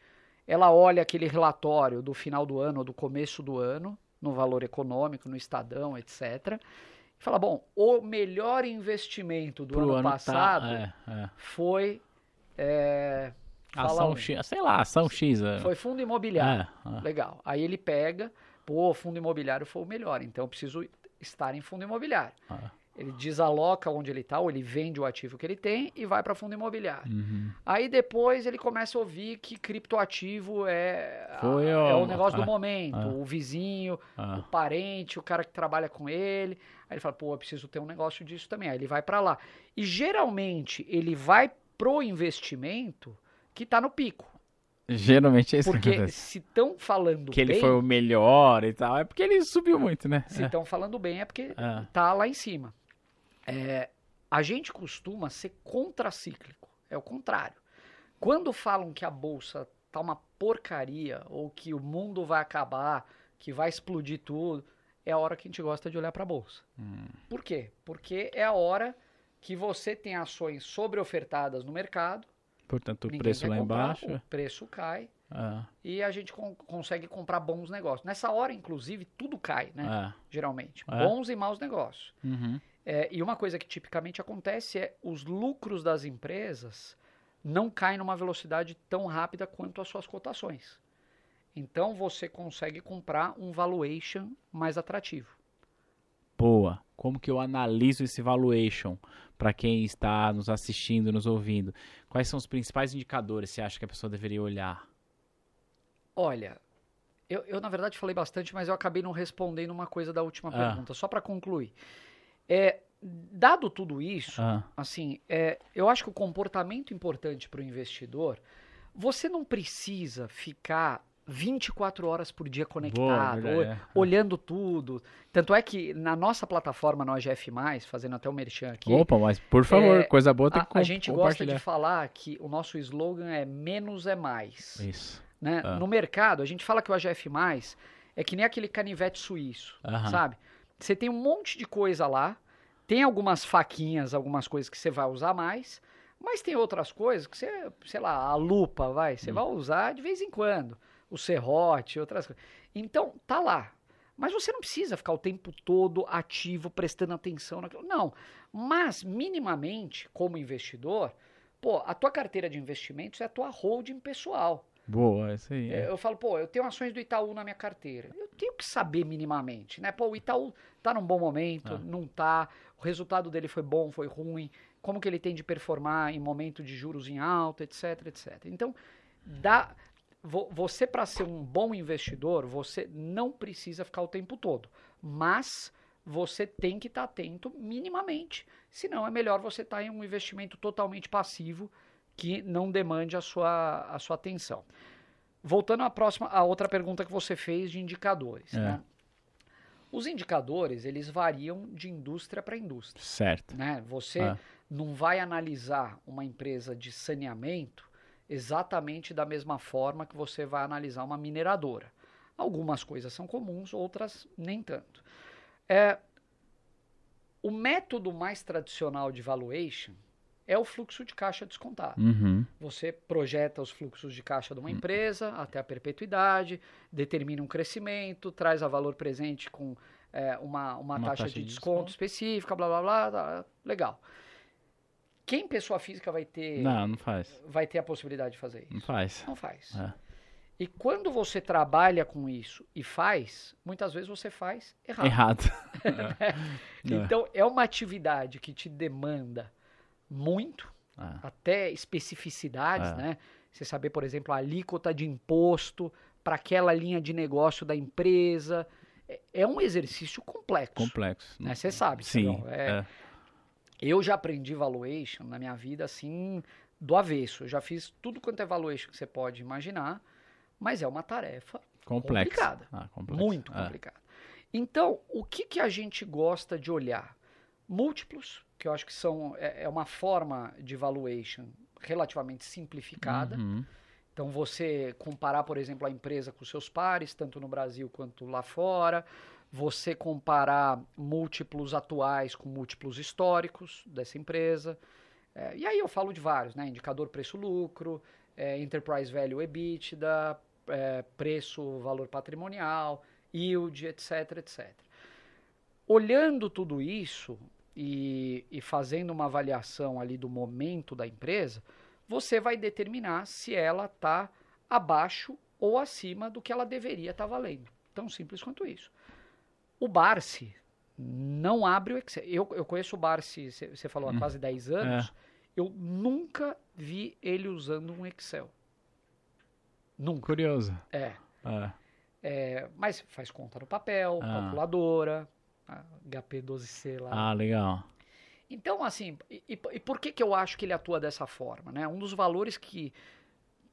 Ela olha aquele relatório do final do ano ou do começo do ano no valor econômico, no Estadão, etc. E fala, bom, o melhor investimento do ano, ano tá- passado é, é. foi. é, Ação um. X, sei lá, ação X. é. Foi fundo imobiliário. É, é. Legal. Aí ele pega, pô, fundo imobiliário foi o melhor, então eu preciso estar em fundo imobiliário. Ah. Ele desaloca onde ele está, ou ele vende o ativo que ele tem e vai para fundo imobiliário. Uhum. Aí depois ele começa a ouvir que criptoativo é, a- Foi é o- negócio ah, do momento, ah. o vizinho, Ah. o parente, o cara que trabalha com ele. Aí ele fala, pô, eu preciso ter um negócio disso também. Aí ele vai para lá. E geralmente ele vai pro investimento que está no pico. Geralmente é isso que Porque acontece. se estão falando Que ele bem, foi o melhor e tal. É porque ele subiu muito, né? se É. estão falando bem é porque É. tá lá em cima. É, a gente costuma ser contracíclico, é o contrário. Quando falam que a bolsa tá uma porcaria ou que o mundo vai acabar, que vai explodir tudo, é a hora que a gente gosta de olhar para a bolsa. Hum. Por quê? Porque é a hora que você tem ações sobreofertadas no mercado, Portanto, o preço lá comprar, embaixo. o preço cai Ah, e a gente con- consegue comprar bons negócios. Nessa hora, inclusive, tudo cai, né? ah, Geralmente. É. Bons e maus negócios. uhum. É, e uma coisa que tipicamente acontece é os lucros das empresas não caem numa velocidade tão rápida quanto as suas cotações. Então você consegue comprar um valuation mais atrativo. Boa. Como que eu analiso esse valuation para quem está nos assistindo, nos ouvindo? Quais são os principais indicadores que você acha que a pessoa deveria olhar? Olha, eu, eu, na verdade falei bastante, mas eu acabei não respondendo uma coisa da última Ah. pergunta. Só para concluir. É, dado tudo isso, Ah, assim, é, eu acho que o comportamento importante para o investidor, você não precisa ficar 24 horas por dia conectado, verdade, ou- é. olhando tudo. Tanto é que na nossa plataforma, no AGF+, fazendo até o merchan aqui, Opa, mas por favor, É, coisa boa tem a, que a gente gosta de falar que o nosso slogan é menos é mais. Isso. né? Ah. No mercado, a gente fala que o AGF+, é que nem aquele canivete suíço, Aham. sabe? Você tem um monte de coisa lá, tem algumas faquinhas, algumas coisas que você vai usar mais, mas tem outras coisas que você, sei lá, a lupa, vai, Hum. você vai usar de vez em quando, o serrote, outras coisas. Então, tá lá. Mas você não precisa ficar o tempo todo ativo, prestando atenção naquilo. Não. Mas, minimamente, como investidor, pô, a tua carteira de investimentos é a tua holding pessoal. Boa, isso aí. é. Eu falo, pô, eu tenho ações do Itaú na minha carteira. Eu tenho que saber minimamente, né? Pô, o Itaú tá num bom momento, Ah. não tá. O resultado dele foi bom, foi ruim. Como que ele tem de performar em momento de juros em alta, etc, etc. Então, dá, vo- você para ser um bom investidor, você não precisa ficar o tempo todo, mas você tem que estar atento minimamente. Senão é melhor você estar em um investimento totalmente passivo que não demande a sua, a sua atenção. Voltando à próxima, a outra pergunta que você fez de indicadores. É. né? Os indicadores, eles variam de indústria para indústria. Certo. Né? Você Ah. não vai analisar uma empresa de saneamento exatamente da mesma forma que você vai analisar uma mineradora. Algumas coisas são comuns, outras nem tanto. É, o método mais tradicional de valuation é o fluxo de caixa descontado. Uhum. Você projeta os fluxos de caixa de uma empresa até a perpetuidade, determina um crescimento, traz a valor presente com é, uma, uma, Uma taxa, taxa de, de desconto, desconto. específica, blá blá blá, tá, legal. Quem pessoa física vai ter, Não, não faz. vai ter a possibilidade de fazer Não isso? faz. Não faz. É. E quando você trabalha com isso e faz, muitas vezes você faz errado. Errado. É. Então é uma atividade que te demanda muito, Ah, até especificidades, É. né? Você saber, por exemplo, a alíquota de imposto para aquela linha de negócio da empresa. É, é um exercício complexo. complexo. né? Você sabe, Sim. É- é. Eu já aprendi valuation na minha vida assim, do avesso. Eu já fiz tudo quanto é valuation que você pode imaginar, mas é uma tarefa complicada. Ah, muito É. complicada. Então, o que, que a gente gosta de olhar? Múltiplos, que eu acho que são é, é uma forma de valuation relativamente simplificada. Uhum. Então, você comparar, por exemplo, a empresa com seus pares, tanto no Brasil quanto lá fora. Você comparar múltiplos atuais com múltiplos históricos dessa empresa. É, e aí eu falo de vários, né? Indicador preço-lucro, é, enterprise value EBITDA, é, preço, valor patrimonial, yield, etc, etc. Olhando tudo isso e, e fazendo uma avaliação ali do momento da empresa, você vai determinar se ela está abaixo ou acima do que ela deveria estar tá valendo. Tão simples quanto isso. O Barsi não abre o Excel. Eu, eu conheço o Barsi, você falou, há hum. quase 10 anos. É. Eu nunca vi ele usando um Excel. Nunca. Curioso. É. é. é mas faz conta no papel, ah. calculadora, HP12C lá. Ah, legal. Então, assim, e, e, por que, que eu acho que ele atua dessa forma? Né? Um dos valores que,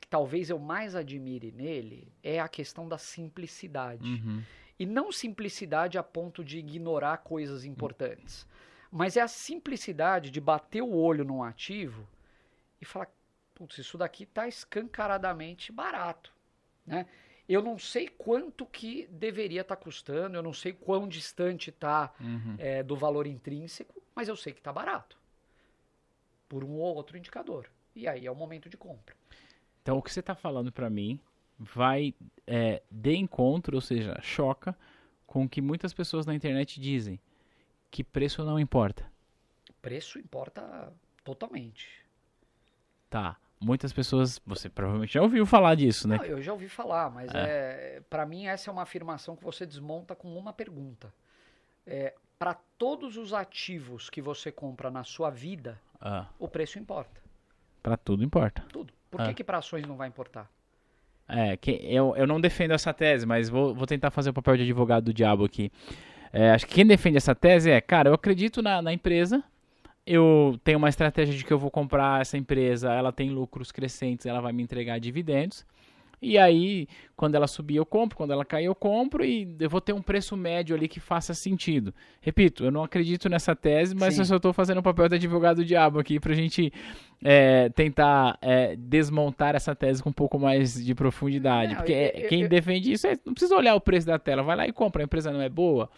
que talvez eu mais admire nele é a questão da simplicidade. Uhum. E não simplicidade a ponto de ignorar coisas importantes. Mas é a simplicidade de bater o olho num ativo e falar, putz, isso daqui está escancaradamente barato, né? Eu não sei quanto que deveria estar tá custando, eu não sei quão distante está uhum. é, do valor intrínseco, mas eu sei que está barato. Por um ou outro indicador. E aí é o momento de compra. Então o que você está falando para mim vai é, de encontro, ou seja, choca com o que muitas pessoas na internet dizem que preço não importa. Preço importa totalmente. Tá. Muitas pessoas, você provavelmente já ouviu falar disso, né? Não, eu já ouvi falar, mas é. é para mim essa é uma afirmação que você desmonta com uma pergunta. É, para todos os ativos que você compra na sua vida, ah. o preço importa. Para tudo importa. Tudo. Por ah. que, que para ações não vai importar? É, que eu, eu não defendo essa tese, mas vou, vou tentar fazer o papel de advogado do diabo aqui. É, acho que quem defende essa tese é, cara, eu acredito na, na empresa, eu tenho uma estratégia de que eu vou comprar essa empresa, ela tem lucros crescentes, ela vai me entregar dividendos. E aí, quando ela subir, eu compro, quando ela cair, eu compro e eu vou ter um preço médio ali que faça sentido. Repito, eu não acredito nessa tese, mas Sim. eu só estou fazendo o papel de advogado do diabo aqui para a gente é, tentar é, desmontar essa tese com um pouco mais de profundidade. Não, porque eu, quem eu, defende isso é, não precisa olhar o preço da tela, vai lá e compra, a empresa não é boa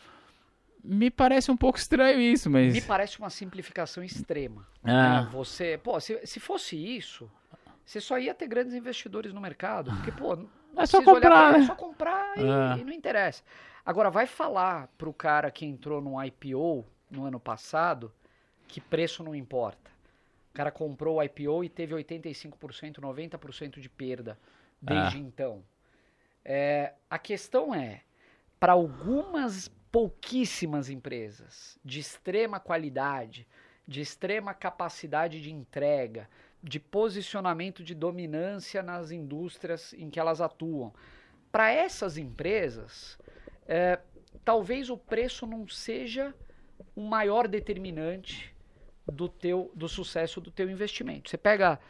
me parece um pouco estranho isso, mas. Me parece uma simplificação extrema. Ah. Né? Você, pô, se, se fosse isso, você só ia ter grandes investidores no mercado. Porque, pô, é só comprar. Pra, é só comprar e, ah. e, não interessa. Agora, vai falar pro cara que entrou num IPO no ano passado que preço não importa. O cara comprou o IPO e teve 85%, 90% de perda desde ah. então. É, a questão é, para algumas pouquíssimas empresas de extrema qualidade, de extrema capacidade de entrega, de posicionamento de dominância nas indústrias em que elas atuam. Para essas empresas, é, talvez o preço não seja o maior determinante do teu do sucesso do teu investimento. Você pega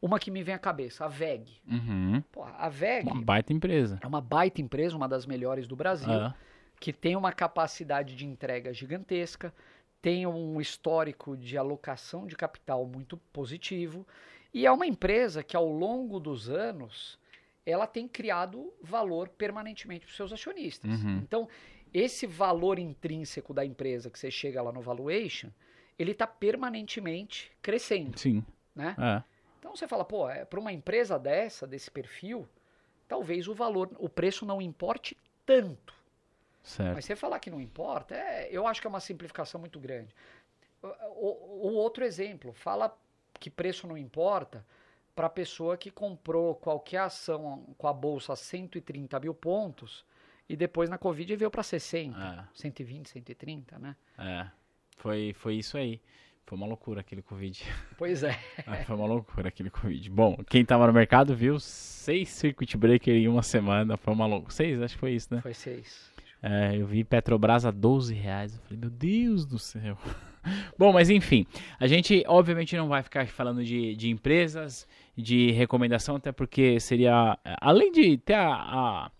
uma que me vem à cabeça, a VEG. Uhum. Pô, a VEG uma baita empresa. É uma baita empresa, uma das melhores do Brasil. Uhum que tem uma capacidade de entrega gigantesca, tem um histórico de alocação de capital muito positivo e é uma empresa que ao longo dos anos ela tem criado valor permanentemente para os seus acionistas. Uhum. Então, esse valor intrínseco da empresa que você chega lá no valuation, ele está permanentemente crescendo. Sim. Né? É. Então você fala, pô, é, para uma empresa dessa, desse perfil, talvez o valor, o preço não importe tanto. Certo. Mas você falar que não importa, é, eu acho que é uma simplificação muito grande. O, o, outro exemplo, fala que preço não importa para a pessoa que comprou qualquer ação com a bolsa a 130 mil pontos e depois na Covid veio para 60, é. 120, 130, né? É, foi, foi isso aí. Foi uma loucura aquele Covid. Pois é. é. Foi uma loucura aquele Covid. Bom, quem tava no mercado viu seis circuit breaker em uma semana. Foi uma loucura. Seis? Acho que foi isso, né? Foi seis. É, eu vi Petrobras a 12 reais. Eu falei, meu Deus do céu. Bom, mas enfim, a gente obviamente não vai ficar falando de, de empresas, de recomendação, até porque seria, além de ter a, a,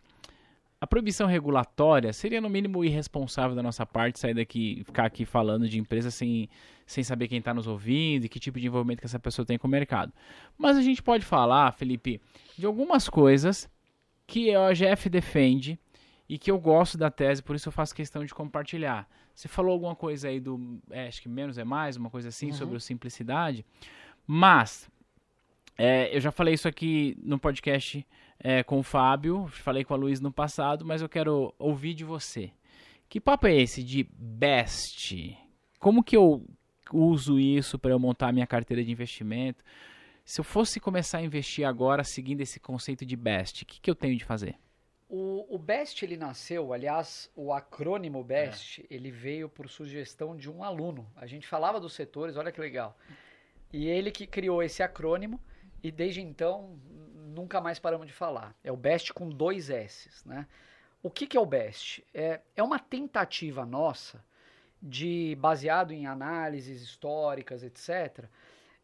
a, proibição regulatória, seria no mínimo irresponsável da nossa parte sair daqui, ficar aqui falando de empresas sem, sem saber quem está nos ouvindo e que tipo de envolvimento que essa pessoa tem com o mercado. Mas a gente pode falar, Felipe, de algumas coisas que a OGF defende e que eu gosto da tese, por isso eu faço questão de compartilhar. Você falou alguma coisa aí do, é, acho que menos é mais, uma coisa assim, uhum. sobre o simplicidade, mas É, eu já falei isso aqui no podcast é, com o Fábio, falei com a Luiz no passado, mas eu quero ouvir de você. Que papo é esse de best? Como que eu uso isso para eu montar a minha carteira de investimento? Se eu fosse começar a investir agora seguindo esse conceito de best, o que, que eu tenho de fazer? O, o BEST ele nasceu, aliás, o acrônimo BEST, é. ele veio por sugestão de um aluno. A gente falava dos setores, olha que legal. E ele que criou esse acrônimo e desde então nunca mais paramos de falar. É o BEST com dois S's, né? O que, que é o BEST? É, é uma tentativa nossa de, baseado em análises históricas, etc.,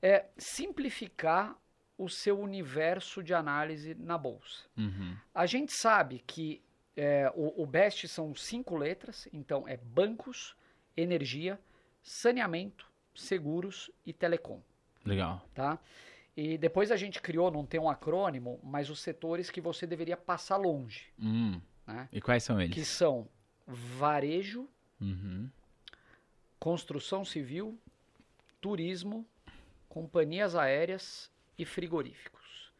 é simplificar o seu universo de análise na bolsa. Uhum. A gente sabe que é, o, o BEST são cinco letras, então é bancos, energia, saneamento, seguros e telecom. Legal. Tá? E depois a gente criou, não tem um acrônimo, mas os setores que você deveria passar longe. Hum. Né? E quais são eles? Que são varejo, uhum. construção civil, turismo, companhias aéreas e frigoríficos.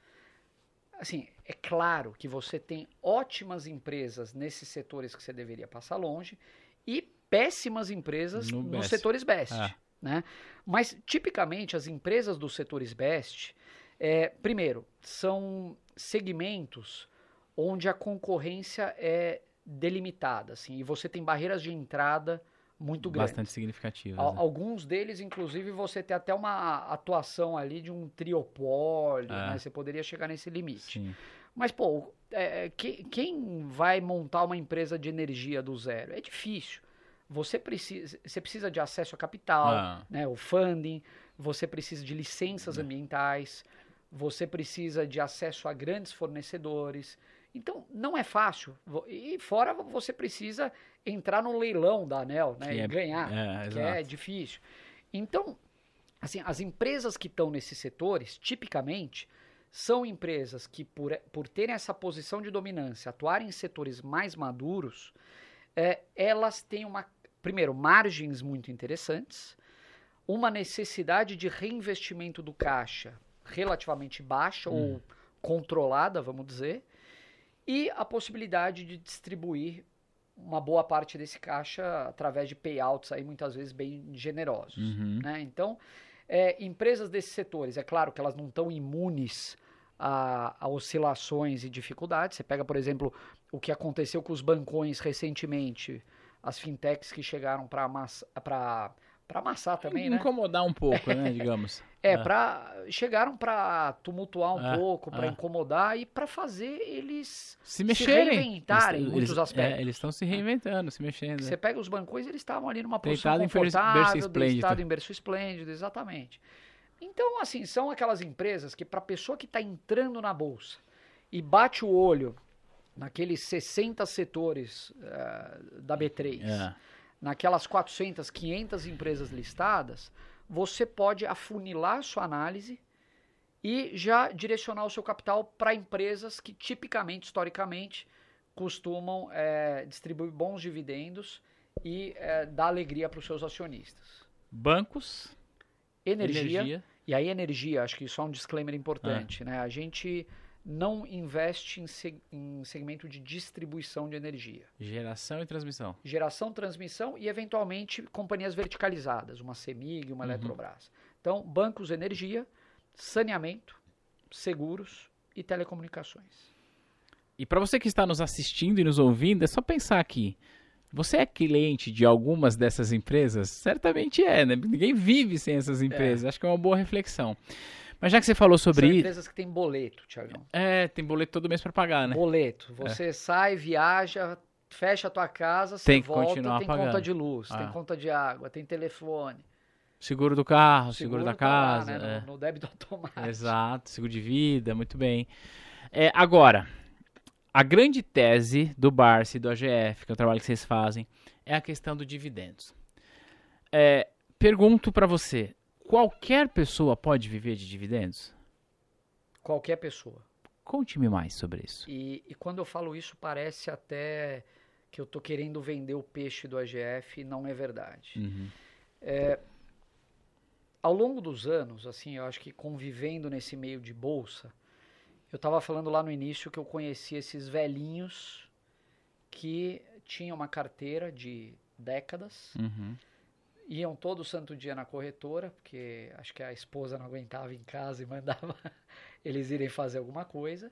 Assim, é claro que você tem ótimas empresas nesses setores que você deveria passar longe e péssimas empresas no nos setores best. Ah. Né? Mas, tipicamente, as empresas dos setores best, é, primeiro, são segmentos onde a concorrência é delimitada, assim, e você tem barreiras de entrada muito grandes. Bastante significativas. Al né? Alguns deles, inclusive, você tem até uma atuação ali de um triopólio, é. né? Você poderia chegar nesse limite. Sim. Mas, pô, é, que, quem vai montar uma empresa de energia do zero? É difícil. Você precisa, você precisa de acesso a capital, ah. né, o funding, você precisa de licenças é. ambientais, você precisa de acesso a grandes fornecedores. Então, não é fácil. E fora você precisa entrar no leilão da ANEL né, e é, ganhar, é, que é difícil. Então, assim, as empresas que estão nesses setores, tipicamente, são empresas que, por, por terem essa posição de dominância, atuarem em setores mais maduros, é, elas têm uma, primeiro, margens muito interessantes, uma necessidade de reinvestimento do caixa relativamente baixa hum. ou controlada, vamos dizer, e a possibilidade de distribuir uma boa parte desse caixa através de payouts aí muitas vezes bem generosos. Uhum. Né? Então, é, empresas desses setores, é claro que elas não estão imunes a, a, oscilações e dificuldades. Você pega, por exemplo, o que aconteceu com os bancões recentemente, as fintechs que chegaram para para amassar também, né? Incomodar um pouco, né, digamos. É, é. Pra, chegaram para tumultuar um é, pouco, para é. incomodar e para fazer eles se mexerem, se reinventarem eles, em muitos eles, aspectos. É, eles estão se reinventando, se mexendo. Você pega os bancões, eles estavam ali numa posição Deitado confortável, em deitado em berço esplêndido, exatamente. Então, assim, são aquelas empresas que para a pessoa que está entrando na bolsa e bate o olho naqueles 60 setores uh, da B3, é naquelas 400, 500 empresas listadas, você pode afunilar sua análise e já direcionar o seu capital para empresas que tipicamente, historicamente, costumam é, distribuir bons dividendos e é, dar alegria para os seus acionistas. Bancos, energia, energia, e aí energia, acho que só um disclaimer importante, ah. né? A gente não investe em, seg em, segmento de distribuição de energia. Geração e transmissão. Geração, transmissão e, eventualmente, companhias verticalizadas, uma CEMIG, uma uhum. Eletrobras. Então, bancos, energia, saneamento, seguros e telecomunicações. E para você que está nos assistindo e nos ouvindo, é só pensar aqui. Você é cliente de algumas dessas empresas? Certamente é, né? Ninguém vive sem essas empresas. É. Acho que é uma boa reflexão. Mas já que você falou sobre São empresas que têm boleto, Tiagão. É, tem boleto todo mês para pagar, né? Boleto. Você é. sai, viaja, fecha a tua casa, você tem que volta, continuar tem pagando. conta de luz, ah. tem conta de água, tem telefone. Seguro do carro, seguro, seguro da casa. Tá lá, né? é. no, no, débito automático. Exato, seguro de vida, muito bem. É, agora, a grande tese do Barsi, do AGF, que é o trabalho que vocês fazem, é a questão do dividendos. É, pergunto para você, Qualquer pessoa pode viver de dividendos? Qualquer pessoa. Conte-me mais sobre isso. E, e, quando eu falo isso, parece até que eu estou querendo vender o peixe do AGF e não é verdade. Uhum. É, ao longo dos anos, assim, eu acho que convivendo nesse meio de bolsa, eu estava falando lá no início que eu conheci esses velhinhos que tinham uma carteira de décadas, Uhum. Iam todo santo dia na corretora, porque acho que a esposa não aguentava em casa e mandava eles irem fazer alguma coisa,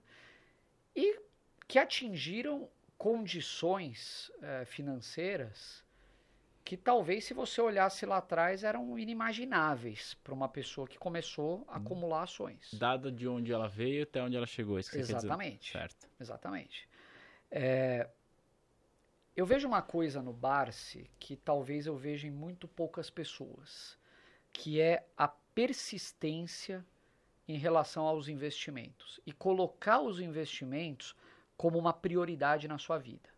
e que atingiram condições eh, financeiras que talvez se você olhasse lá atrás eram inimagináveis para uma pessoa que começou a acumular ações. Dada de onde ela veio até onde ela chegou. Isso que. Exatamente. Certo. Exatamente. É, eu vejo uma coisa no Barsi que talvez eu veja em muito poucas pessoas, que é a persistência em relação aos investimentos e colocar os investimentos como uma prioridade na sua vida.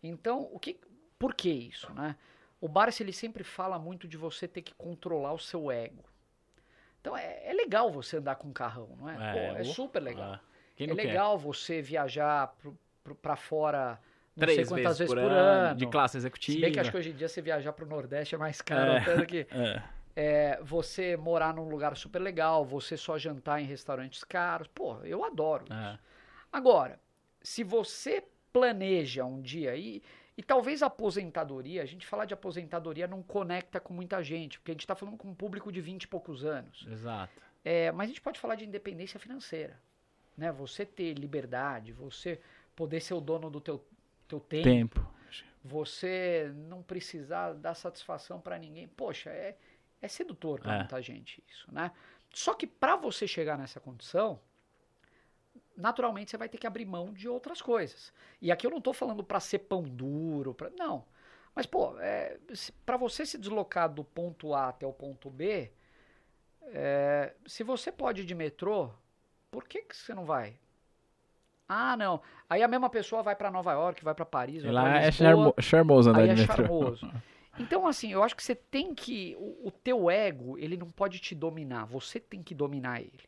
Então, o que, por que isso, né? O Barsi ele sempre fala muito de você ter que controlar o seu ego. Então é, é legal você andar com um carrão, não é? É, Pô, é super legal. Ah, quem É não quer? legal você viajar pra fora Três vezes, vezes, por, ano, de classe executiva. Se bem que acho que hoje em dia você viajar pro Nordeste é mais caro É. do que É. é, você morar num lugar super legal, você só jantar em restaurantes caros. Pô, eu adoro isso. É. Agora, se você planeja um dia aí, e talvez a aposentadoria, a gente falar de aposentadoria não conecta com muita gente, porque a gente está falando com um público de 20 e poucos anos. Exato. É, mas a gente pode falar de independência financeira, né? Você ter liberdade, você poder ser o dono do teu, teu tempo, Tempo. você não precisar dar satisfação para ninguém. Poxa, é, é sedutor para É. muita gente isso, né? Só que para você chegar nessa condição, naturalmente você vai ter que abrir mão de outras coisas. E aqui eu não estou falando para ser pão duro, pra, não. Mas, pô, é, para você se deslocar do ponto A até o ponto B, é, se você pode ir de metrô, por que, que você não vai? Ah, não. Aí a mesma pessoa vai para Nova York, vai para Paris, vai pra lá é Lisboa. charmo- charmoso andar Aí é metrô. charmoso. Então, assim, eu acho que você tem que. O, o teu ego, ele não pode te dominar. Você tem que dominar ele.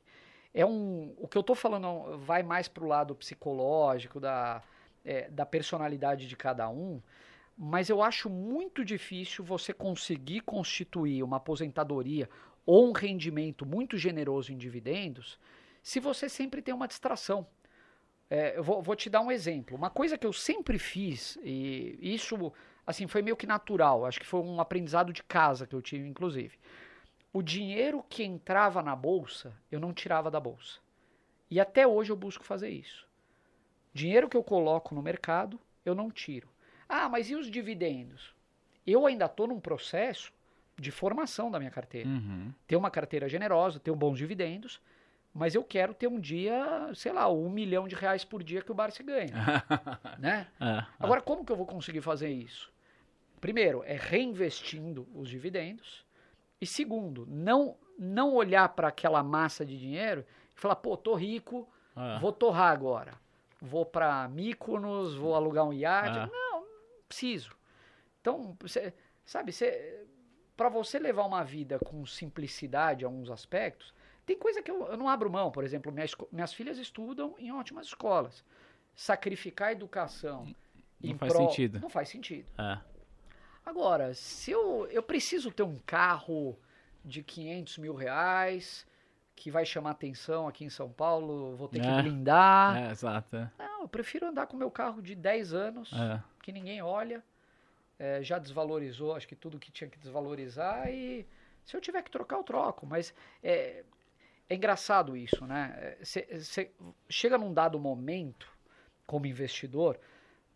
É um. O que eu tô falando vai mais pro lado psicológico, da, é, da personalidade de cada um. Mas eu acho muito difícil você conseguir constituir uma aposentadoria ou um rendimento muito generoso em dividendos se você sempre tem uma distração. É, eu vou, vou te dar um exemplo. Uma coisa que eu sempre fiz, e isso assim foi meio que natural, acho que foi um aprendizado de casa que eu tive, inclusive. O dinheiro que entrava na bolsa, eu não tirava da bolsa. E até hoje eu busco fazer isso. Dinheiro que eu coloco no mercado, eu não tiro. Ah, mas e os dividendos? Eu ainda estou num processo de formação da minha carteira Uhum. ter uma carteira generosa, ter bons dividendos, mas eu quero ter um dia, sei lá, um milhão de reais por dia que o Barça ganha, né? É. Agora, como que eu vou conseguir fazer isso? Primeiro, é reinvestindo os dividendos. E segundo, não, não olhar para aquela massa de dinheiro e falar, pô, tô rico, Ah. vou torrar agora. Vou para Mykonos, vou alugar um iate. Ah. Não, não preciso. Então, cê- sabe, para você levar uma vida com simplicidade em alguns aspectos, tem coisa que eu, eu não abro mão. Por exemplo, minha esco- minhas filhas estudam em ótimas escolas. Sacrificar a educação. Não em faz prol- sentido. Não faz sentido. É. Agora, se eu, eu preciso ter um carro de 500 mil reais, que vai chamar atenção aqui em São Paulo, vou ter que É. blindar. É, exato. é. Não, eu prefiro andar com meu carro de 10 anos, É. que ninguém olha, é, já desvalorizou, acho que tudo que tinha que desvalorizar, e se eu tiver que trocar, eu troco. Mas é, é engraçado isso, né? Você chega num dado momento, como investidor,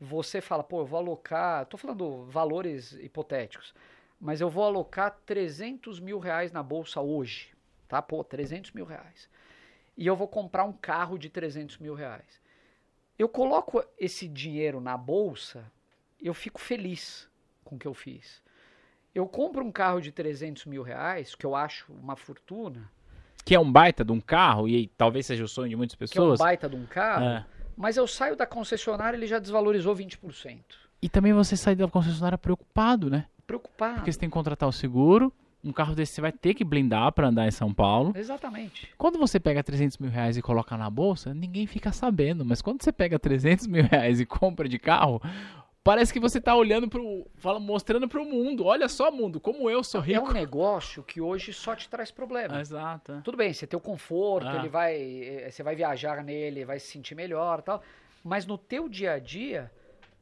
você fala, pô, eu vou alocar, tô falando valores hipotéticos, mas eu vou alocar 300 mil reais na bolsa hoje, tá? Pô, 300 mil reais. E eu vou comprar um carro de 300 mil reais. Eu coloco esse dinheiro na bolsa, eu fico feliz com o que eu fiz. Eu compro um carro de 300 mil reais, que eu acho uma fortuna, Que é um baita de um carro, e talvez seja o sonho de muitas que é um pessoas. baita de um carro, É. mas eu saio da concessionária ele já desvalorizou 20%. E também você sai da concessionária preocupado, né? Preocupado. Porque você tem que contratar o seguro. Um carro desse você vai ter que blindar pra andar em São Paulo. Exatamente. Quando você pega 300 mil reais e coloca na bolsa, ninguém fica sabendo. Mas quando você pega 300 mil reais e compra de carro, parece que você tá olhando pro. Fala, mostrando pro mundo. Olha só, mundo, como eu sou É rico. um negócio que hoje só te traz problema. Exato. é. Tudo bem, você tem o conforto, Ah. ele vai, eh, você vai viajar nele, vai se sentir melhor, e tal. Mas no teu dia a dia,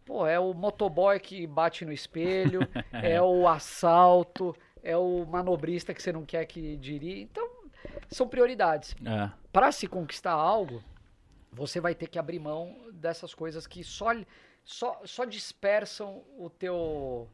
pô, é o motoboy que bate no espelho, é o assalto, é o manobrista que você não quer que dirija. Então, são prioridades. É. Para se conquistar algo, você vai ter que abrir mão dessas coisas que só só, só dispersam o teu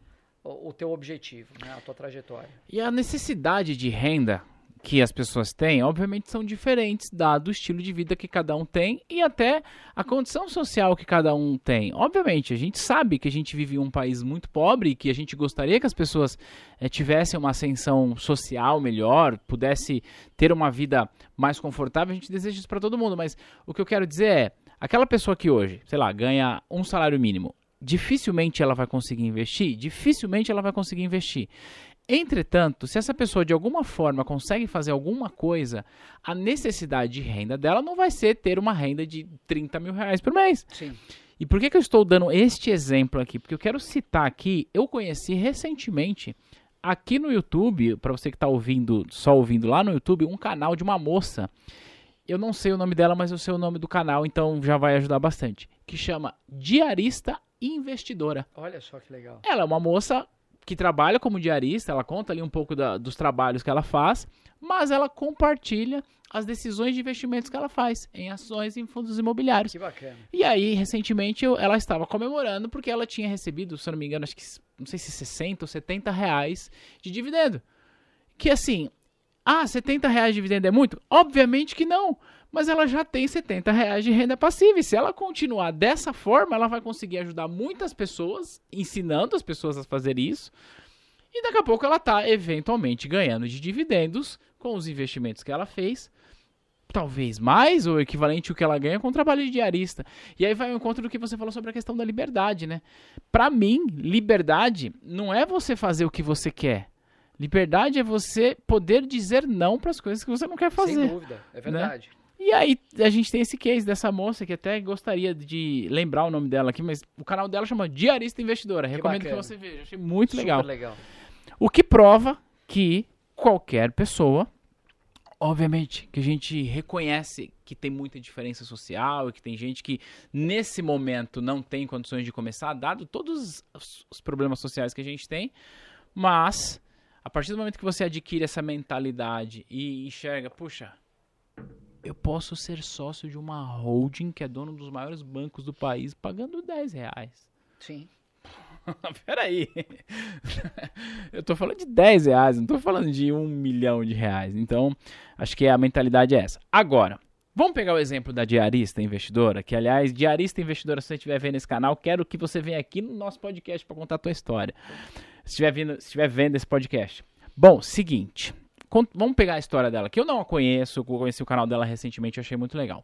o, o teu objetivo, né, a tua trajetória. E a necessidade de renda que as pessoas têm, obviamente, são diferentes, dado o estilo de vida que cada um tem e até a condição social que cada um tem. Obviamente, a gente sabe que a gente vive em um país muito pobre e que a gente gostaria que as pessoas eh, tivessem uma ascensão social melhor, pudesse ter uma vida mais confortável, a gente deseja isso para todo mundo, mas o que eu quero dizer é, aquela pessoa que hoje, sei lá, ganha um salário mínimo, dificilmente ela vai conseguir investir, dificilmente ela vai conseguir investir. Entretanto, se essa pessoa de alguma forma consegue fazer alguma coisa, a necessidade de renda dela não vai ser ter uma renda de 30 mil reais por mês. Sim. E por que, que eu estou dando este exemplo aqui? Porque eu quero citar aqui, eu conheci recentemente aqui no YouTube, para você que está ouvindo, só ouvindo lá no YouTube, um canal de uma moça. Eu não sei o nome dela, mas eu sei o nome do canal, então já vai ajudar bastante. Que chama Diarista Investidora. Olha só que legal. Ela é uma moça que trabalha como diarista, ela conta ali um pouco da- dos trabalhos que ela faz, mas ela compartilha as decisões de investimentos que ela faz em ações e em fundos imobiliários. Que bacana. E aí, recentemente, eu- ela estava comemorando porque ela tinha recebido, se eu não me engano, acho que, não sei se 60 ou 70 reais de dividendo. Que assim, ah, 70 reais de dividendo é muito? Obviamente que não. Mas ela já tem 70 reais de renda passiva. E se ela continuar dessa forma, ela vai conseguir ajudar muitas pessoas, ensinando as pessoas a fazer isso. E daqui a pouco ela está eventualmente ganhando de dividendos com os investimentos que ela fez. Talvez mais, ou equivalente ao que ela ganha com o trabalho de diarista. E aí vai ao encontro do que você falou sobre a questão da liberdade, né? Pra mim, liberdade não é você fazer o que você quer. Liberdade é você poder dizer não para as coisas que você não quer fazer. Sem dúvida, é verdade. E aí a gente tem esse case dessa moça que até gostaria de lembrar o nome dela aqui, mas o canal dela chama Diarista Investidora. Recomendo que você veja. Achei muito legal. Super legal. O que prova que qualquer pessoa, obviamente, que a gente reconhece que tem muita diferença social e que tem gente que nesse momento não tem condições de começar, dado todos os- os problemas sociais que a gente tem, mas a partir do momento que você adquire essa mentalidade e enxerga, puxa, eu posso ser sócio de uma holding que é dono dos maiores bancos do país pagando 10 reais. Sim. Peraí. Eu tô falando de 10 reais, não tô falando de um milhão de reais. Então, acho que a mentalidade é essa. Agora, vamos pegar o exemplo da diarista investidora, que aliás, diarista investidora, se você estiver vendo esse canal, quero que você venha aqui no nosso podcast para contar a tua história. Se estiver, vindo, se estiver vendo esse podcast. Bom, seguinte. Vamos pegar a história dela, que eu não a conheço, conheci o canal dela recentemente, eu achei muito legal.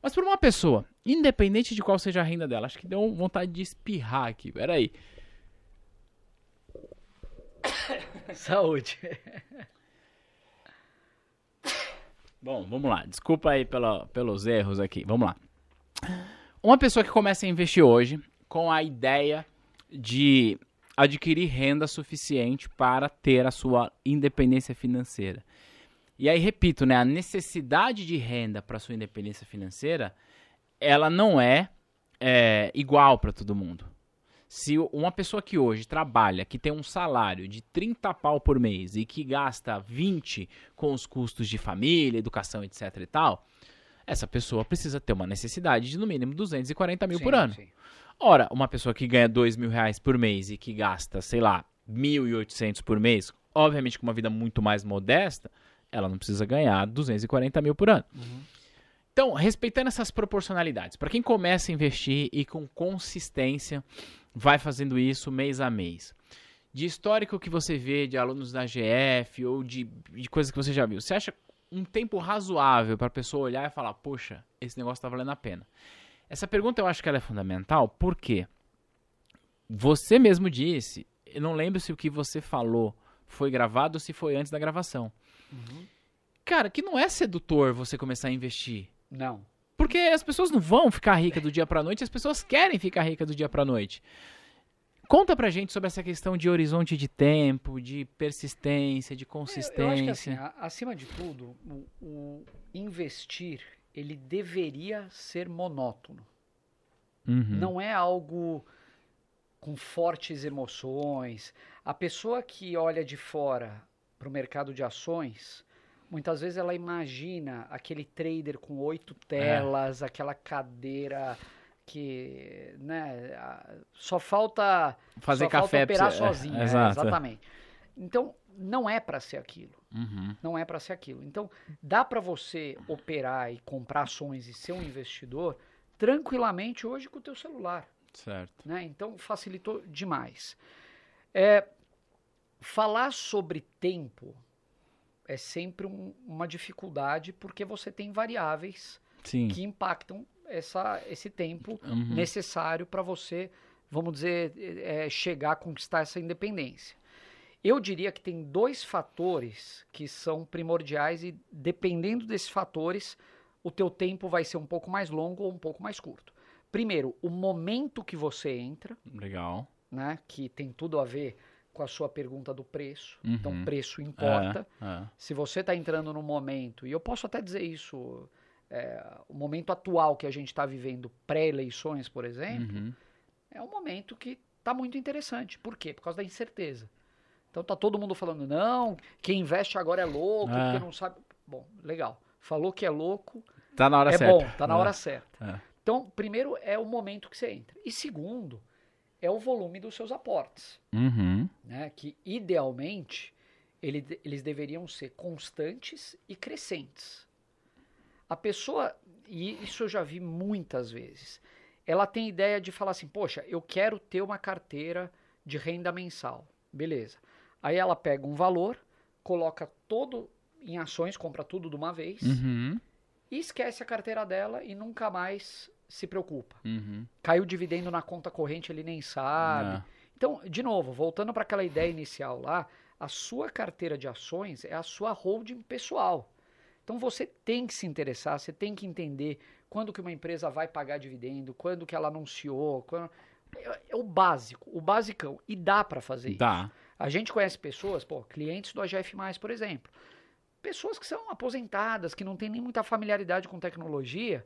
Mas por uma pessoa, independente de qual seja a renda dela, acho que deu vontade de espirrar aqui, peraí. Saúde. Bom, vamos lá. Desculpa aí pela- pelos erros aqui. Vamos lá. Uma pessoa que começa a investir hoje com a ideia de adquirir renda suficiente para ter a sua independência financeira. E aí, repito, né, a necessidade de renda para sua independência financeira, ela não é, é, igual para todo mundo. Se uma pessoa que hoje trabalha, que tem um salário de 30 pau por mês e que gasta 20 com os custos de família, educação, etc e tal, essa pessoa precisa ter uma necessidade de no mínimo 240 mil por Sim, ano. sim. Ora, uma pessoa que ganha 2 mil reais por mês e que gasta, sei lá, 1.800 por mês, obviamente com uma vida muito mais modesta, ela não precisa ganhar 240 mil por ano. Então, respeitando essas proporcionalidades, para quem começa a investir e com consistência vai fazendo isso mês a mês, de histórico que você vê de alunos da GF ou de, de coisas que você já viu, você acha um tempo razoável para a pessoa olhar e falar, poxa, esse negócio está valendo a pena? Essa pergunta eu acho que ela é fundamental, porque você mesmo disse, eu não lembro se o que você falou foi gravado ou se foi antes da gravação. Cara, que não é sedutor você começar a investir. Não. Porque as pessoas não vão ficar ricas do dia pra noite, as pessoas querem ficar ricas do dia pra noite. Conta pra gente sobre essa questão de horizonte de tempo, de persistência, de consistência. Eu, eu acho que assim, acima de tudo, o, o investir ele deveria ser monótono. Uhum. Não é algo com fortes emoções. A pessoa que olha de fora para o mercado de ações, muitas vezes ela imagina aquele trader com oito telas, é. aquela cadeira que né, só falta fazer só café falta operar sozinho, é, é, exatamente. Então não é para ser aquilo, uhum. não é para ser aquilo. Então dá para você operar e comprar ações e ser um investidor tranquilamente hoje com o teu celular. Certo. Né? Então facilitou demais. É, falar sobre tempo é sempre um, uma dificuldade porque você tem variáveis Sim. que impactam essa, esse tempo uhum. necessário para você, vamos dizer, é, chegar a conquistar essa independência. Eu diria que tem dois fatores que são primordiais e dependendo desses fatores, o teu tempo vai ser um pouco mais longo ou um pouco mais curto. Primeiro, o momento que você entra. Legal. Né, que tem tudo a ver com a sua pergunta do preço. Uhum. Então, preço importa. É, é. Se você está entrando no momento, e eu posso até dizer isso, é, o momento atual que a gente está vivendo, pré-eleições, por exemplo, uhum. é um momento que está muito interessante. Por quê? Por causa da incerteza. Então tá todo mundo falando, não, quem investe agora é louco, é. porque não sabe. Bom, legal. Falou que é louco. Tá na hora é certa. É bom, tá na hora certa. É. Então, primeiro é o momento que você entra. E segundo, é o volume dos seus aportes. Uhum. Né? Que idealmente ele, eles deveriam ser constantes e crescentes. A pessoa, e isso eu já vi muitas vezes, ela tem ideia de falar assim: poxa, eu quero ter uma carteira de renda mensal. Beleza. Aí ela pega um valor, coloca todo em ações, compra tudo de uma vez uhum. e esquece a carteira dela e nunca mais se preocupa. Uhum. Caiu dividendo na conta corrente, ele nem sabe. Não. Então, de novo, voltando para aquela ideia inicial lá, a sua carteira de ações é a sua holding pessoal. Então você tem que se interessar, você tem que entender quando que uma empresa vai pagar dividendo, quando que ela anunciou, quando... é, é o básico, o basicão. E dá para fazer dá. isso. A gente conhece pessoas, pô, clientes do AGF+, por exemplo. Pessoas que são aposentadas, que não têm nem muita familiaridade com tecnologia,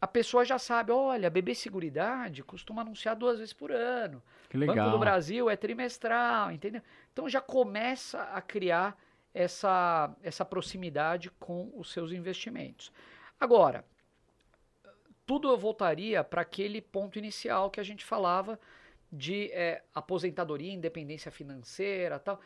a pessoa já sabe, olha, BB Seguridade costuma anunciar duas vezes por ano. Que legal. Banco do Brasil é trimestral, entendeu? Então já começa a criar essa, essa proximidade com os seus investimentos. Agora, tudo eu voltaria para aquele ponto inicial que a gente falava de é, aposentadoria, independência financeira tal.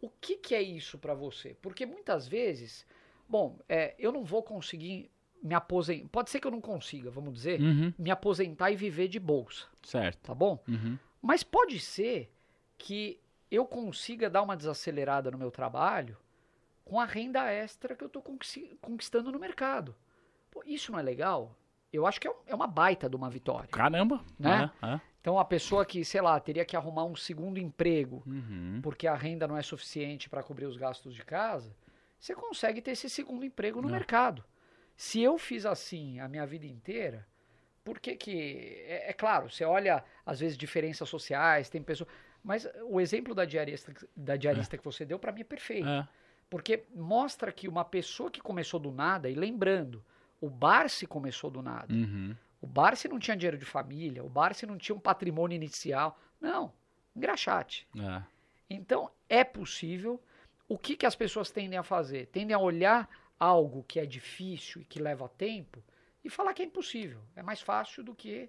O que, que é isso para você? Porque muitas vezes, bom, é, eu não vou conseguir me aposentar. Pode ser que eu não consiga, vamos dizer, uhum. me aposentar e viver de bolsa. Certo. Tá bom? Uhum. Mas pode ser que eu consiga dar uma desacelerada no meu trabalho com a renda extra que eu estou conquistando no mercado. Pô, isso não é legal? Eu acho que é, é uma baita de uma vitória. Caramba! Né? É, é. Então a pessoa que, sei lá, teria que arrumar um segundo emprego uhum. porque a renda não é suficiente para cobrir os gastos de casa, você consegue ter esse segundo emprego no não. mercado. Se eu fiz assim a minha vida inteira, por que que... É, é claro, você olha, às vezes, diferenças sociais, tem pessoas... Mas o exemplo da diarista, da diarista é. que você deu, para mim, é perfeito. É. Porque mostra que uma pessoa que começou do nada, e lembrando, o Barsi começou do nada. Uhum. O Barsi não tinha dinheiro de família, o Barsi não tinha um patrimônio inicial. Não, engraxate. É. Então, é possível. O que, que as pessoas tendem a fazer? Tendem a olhar algo que é difícil e que leva tempo e falar que é impossível. É mais fácil do que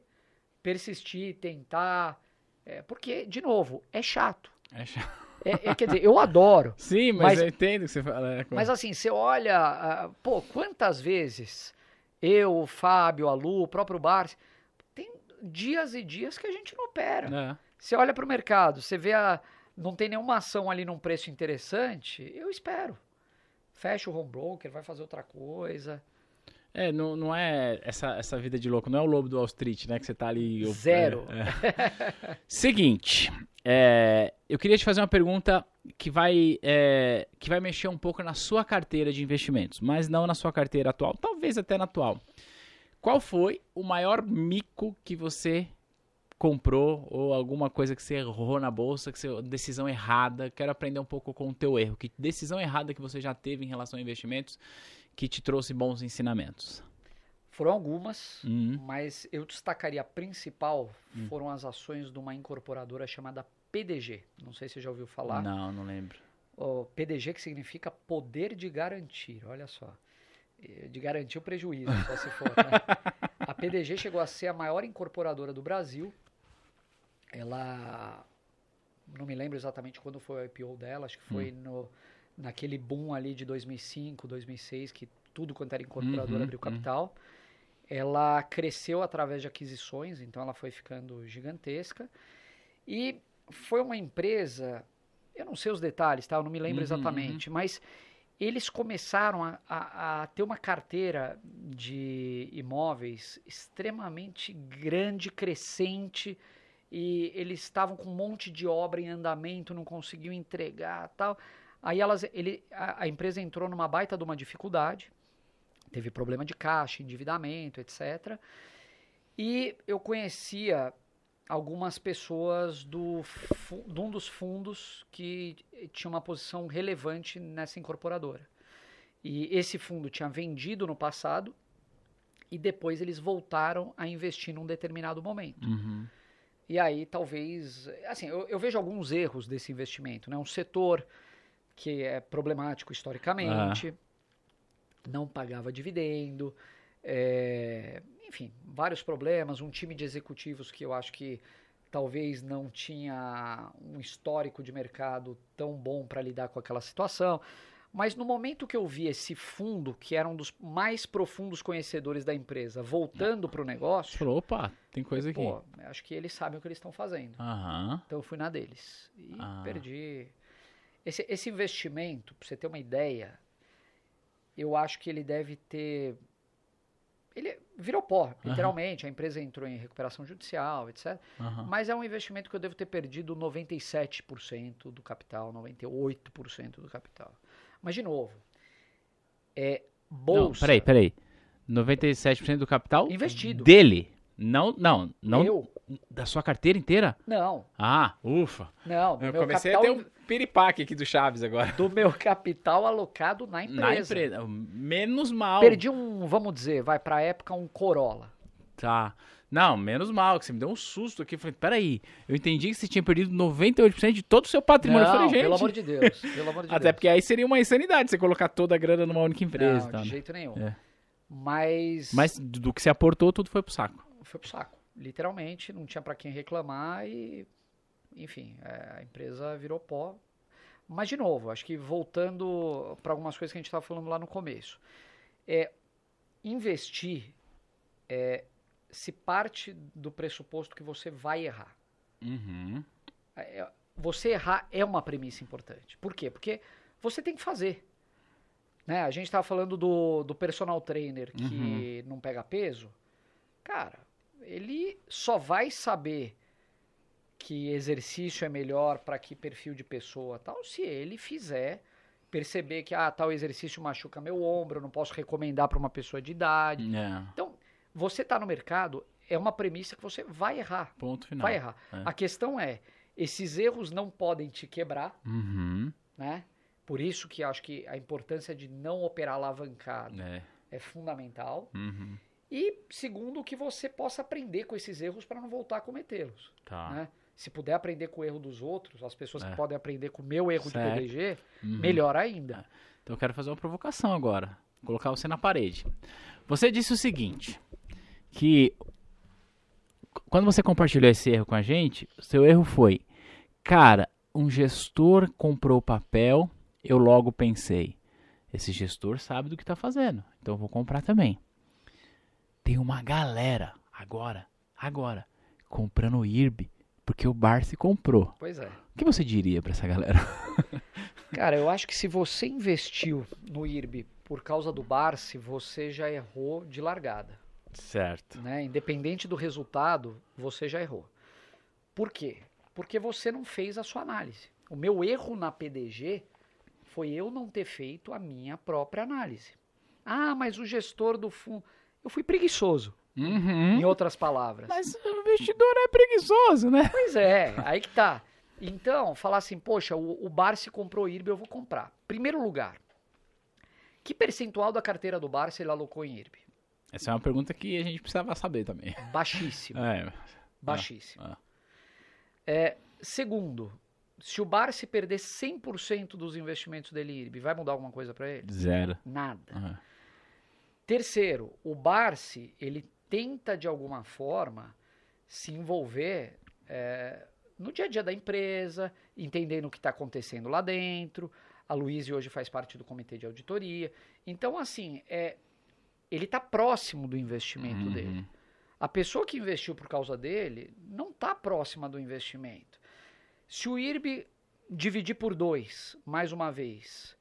persistir, tentar. É, porque, de novo, é chato. É chato. É, é, quer dizer, eu adoro. Sim, mas, mas eu entendo o que você fala. É, mas assim, você olha, uh, pô, quantas vezes eu, o Fábio, a Lu, o próprio Bar, tem dias e dias que a gente não opera. É. Você olha para o mercado, você vê a. Não tem nenhuma ação ali num preço interessante, eu espero. Fecha o home broker, vai fazer outra coisa. É, não, não é essa, essa vida de louco, não é o lobo do Wall Street, né? Que você tá ali. Zero. É, é. Seguinte, é, eu queria te fazer uma pergunta que vai, é, que vai mexer um pouco na sua carteira de investimentos, mas não na sua carteira atual, talvez até na atual. Qual foi o maior mico que você comprou ou alguma coisa que você errou na bolsa, que você decisão errada. Quero aprender um pouco com o teu erro. Que decisão errada que você já teve em relação a investimentos que te trouxe bons ensinamentos? Foram algumas, Uhum. mas eu destacaria a principal Hum. foram as ações de uma incorporadora chamada PDG. Não sei se você já ouviu falar. Não, não lembro. O PDG que significa poder de garantir, olha só. De garantir o prejuízo, só se for. né? A PDG chegou a ser a maior incorporadora do Brasil. Ela. Não me lembro exatamente quando foi o IPO dela, acho que foi no, naquele boom ali de 2005, 2006, que tudo quanto era incorporadora Uhum, abriu uhum. capital. Ela cresceu através de aquisições, então ela foi ficando gigantesca. E foi uma empresa, eu não sei os detalhes, tá? Eu não me lembro Uhum, exatamente, mas eles começaram a, a- a ter uma carteira de imóveis extremamente grande, crescente, e eles estavam com um monte de obra em andamento, não conseguiam entregar tal. Aí elas, ele, a, a empresa entrou numa baita de uma dificuldade, teve problema de caixa, endividamento, etc. E eu conhecia algumas pessoas do, de um dos fundos que tinha uma posição relevante nessa incorporadora. E esse fundo tinha vendido no passado e depois eles voltaram a investir num determinado momento. Uhum. E aí talvez, assim, eu, eu vejo alguns erros desse investimento, né? Um setor que é problemático historicamente, não pagava dividendo, é, enfim, vários problemas, um time de executivos que eu acho que talvez não tinha um histórico de mercado tão bom para lidar com aquela situação. Mas no momento que eu vi esse fundo, que era um dos mais profundos conhecedores da empresa, voltando para o negócio, falou, opa, tem coisa aqui. pô, acho que eles sabem o que eles estão fazendo. Aham. Então eu fui na deles. E Ah. perdi. Esse, esse investimento, pra você ter uma ideia, eu acho que ele deve ter. Ele virou pó, literalmente. A empresa entrou em recuperação judicial, etc. aham. Mas é um investimento que eu devo ter perdido 97% do capital, 98% do capital. Mas, de novo, é Não, bolsa. peraí, peraí. 97% do capital Investido. dele. Não, não, não Eu? da sua carteira inteira? Não, Ah, ufa. não. Do Eu meu comecei capital, a ter um piripaque aqui do Chaves agora. do meu capital alocado na empresa. Na empresa. Menos mal. Perdi um, vamos dizer, vai pra época um Corolla. Tá. Não, menos mal, que você me deu um susto aqui. Eu falei, peraí, eu entendi que você tinha perdido 98% de todo o seu patrimônio. Não, eu falei, gente. pelo amor de Deus. Pelo amor de Até Deus. porque aí seria uma insanidade você colocar toda a grana numa única empresa. Não, tal, de né? jeito nenhum. É. Mas, Mas do que você aportou, tudo foi pro saco. foi pro saco. Literalmente, não tinha pra quem reclamar e, enfim, é, a empresa virou pó. Mas, de novo, acho que voltando para algumas coisas que a gente estava falando lá no começo. É, investir é, se parte do pressuposto que você vai errar. Uhum. É, você errar é uma premissa importante. Por quê? Porque você tem que fazer. Né? A gente estava falando do, do personal trainer que não pega peso. Cara, ele só vai saber que exercício é melhor para que perfil de pessoa tal se ele fizer perceber que ah, tal exercício machuca meu ombro, eu não posso recomendar para uma pessoa de idade. É, Então, você está no mercado é uma premissa que você vai errar. ponto final. Vai errar. É. A questão é, esses erros não podem te quebrar, Uhum. né? Por isso que acho que a importância de não operar alavancado É. é fundamental. Uhum. E segundo, que você possa aprender com esses erros para não voltar a cometê-los. Tá. Né? Se puder aprender com o erro dos outros, as pessoas É. que podem aprender com o meu erro Certo. de PDG, Uhum. melhor ainda. Então eu quero fazer uma provocação agora. Colocar você na parede. Você disse o seguinte: que quando você compartilhou esse erro com a gente, seu erro foi, cara, um gestor comprou papel, eu logo pensei, esse gestor sabe do que está fazendo, então eu vou comprar também. Tem uma galera agora, agora, comprando IRB porque o Barsi comprou. Pois é. O que você diria para essa galera? Cara, eu acho que se você investiu no IRB por causa do Barsi, você já errou de largada. Certo. né? Independente do resultado, você já errou. Por quê? Porque você não fez a sua análise. O meu erro na PDG foi eu não ter feito a minha própria análise. Ah, mas o gestor do fundo. Eu fui preguiçoso. Uhum. Em outras palavras. Mas o investidor é preguiçoso, né? Pois é, aí que tá. Então, falar assim, poxa, o, o Barsi comprou IRB, eu vou comprar. Primeiro lugar, que percentual da carteira do Barsi ele alocou em IRB? Essa é uma pergunta que a gente precisava saber também. Baixíssimo. É. Baixíssimo. ah. É, segundo, se o Barsi perder 100% dos investimentos dele em IRB, vai mudar alguma coisa para ele? Zero. Nada. Ah. Terceiro, o Barsi, ele tenta de alguma forma se envolver é, no dia a dia da empresa, entendendo o que está acontecendo lá dentro. A Luísa hoje faz parte do comitê de auditoria. Então, assim, é, ele está próximo do investimento Uhum. dele. A pessoa que investiu por causa dele não está próxima do investimento. Se o IRB dividir por dois, mais uma vez,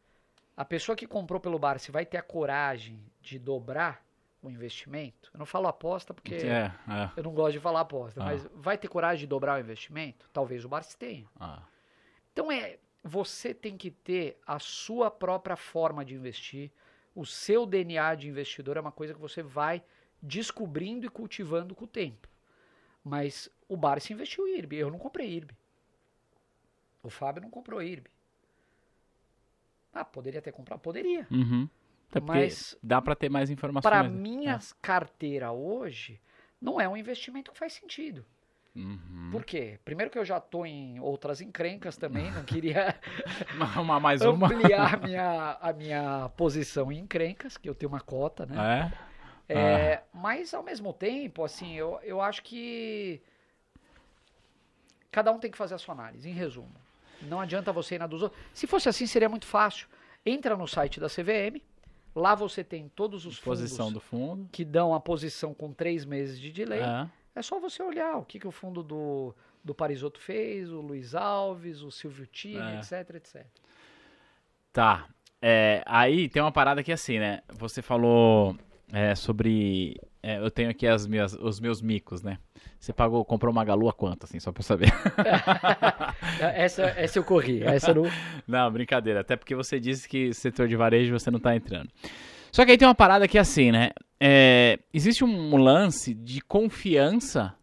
a pessoa que comprou pelo Barsi vai ter a coragem de dobrar o investimento? Eu não falo aposta porque É, é. eu não gosto de falar aposta, Ah. mas vai ter coragem de dobrar o investimento? Talvez o Barsi tenha. Ah. Então é, você tem que ter a sua própria forma de investir, o seu DNA de investidor é uma coisa que você vai descobrindo e cultivando com o tempo. Mas o Barsi investiu em IRB, eu não comprei IRB. O Fábio não comprou IRB. Ah, poderia ter comprado? Poderia. Uhum. Até Mas dá pra ter mais informações. para né? minha carteira hoje, não é um investimento que faz sentido. Uhum. Por quê? Primeiro que eu já estou em outras encrencas também, não queria Uma, mais uma. ampliar a minha, a minha posição em encrencas, que eu tenho uma cota, né? É? É, Mas ao mesmo tempo, assim, eu, eu acho que cada um tem que fazer a sua análise, em resumo. Não adianta você ir na dos outros. Se fosse assim, seria muito fácil. Entra no site da CVM, lá você tem todos os Posição fundos do fundo. que dão a posição com três meses de delay. É. É só você olhar o que, que o fundo do, do Parisotto fez, o Luiz Alves, o Silvio Time, É. etc, etc. Tá. É, aí tem uma parada que assim, né? Você falou é, sobre. É, eu tenho aqui as minhas, os meus micos, né? Você pagou, comprou uma galua quanto, assim, só pra eu saber? essa, essa eu corri, essa não... Não, brincadeira. Até porque você disse que setor de varejo você não tá entrando. Só que aí tem uma parada que é assim, né? É, existe um lance de confiança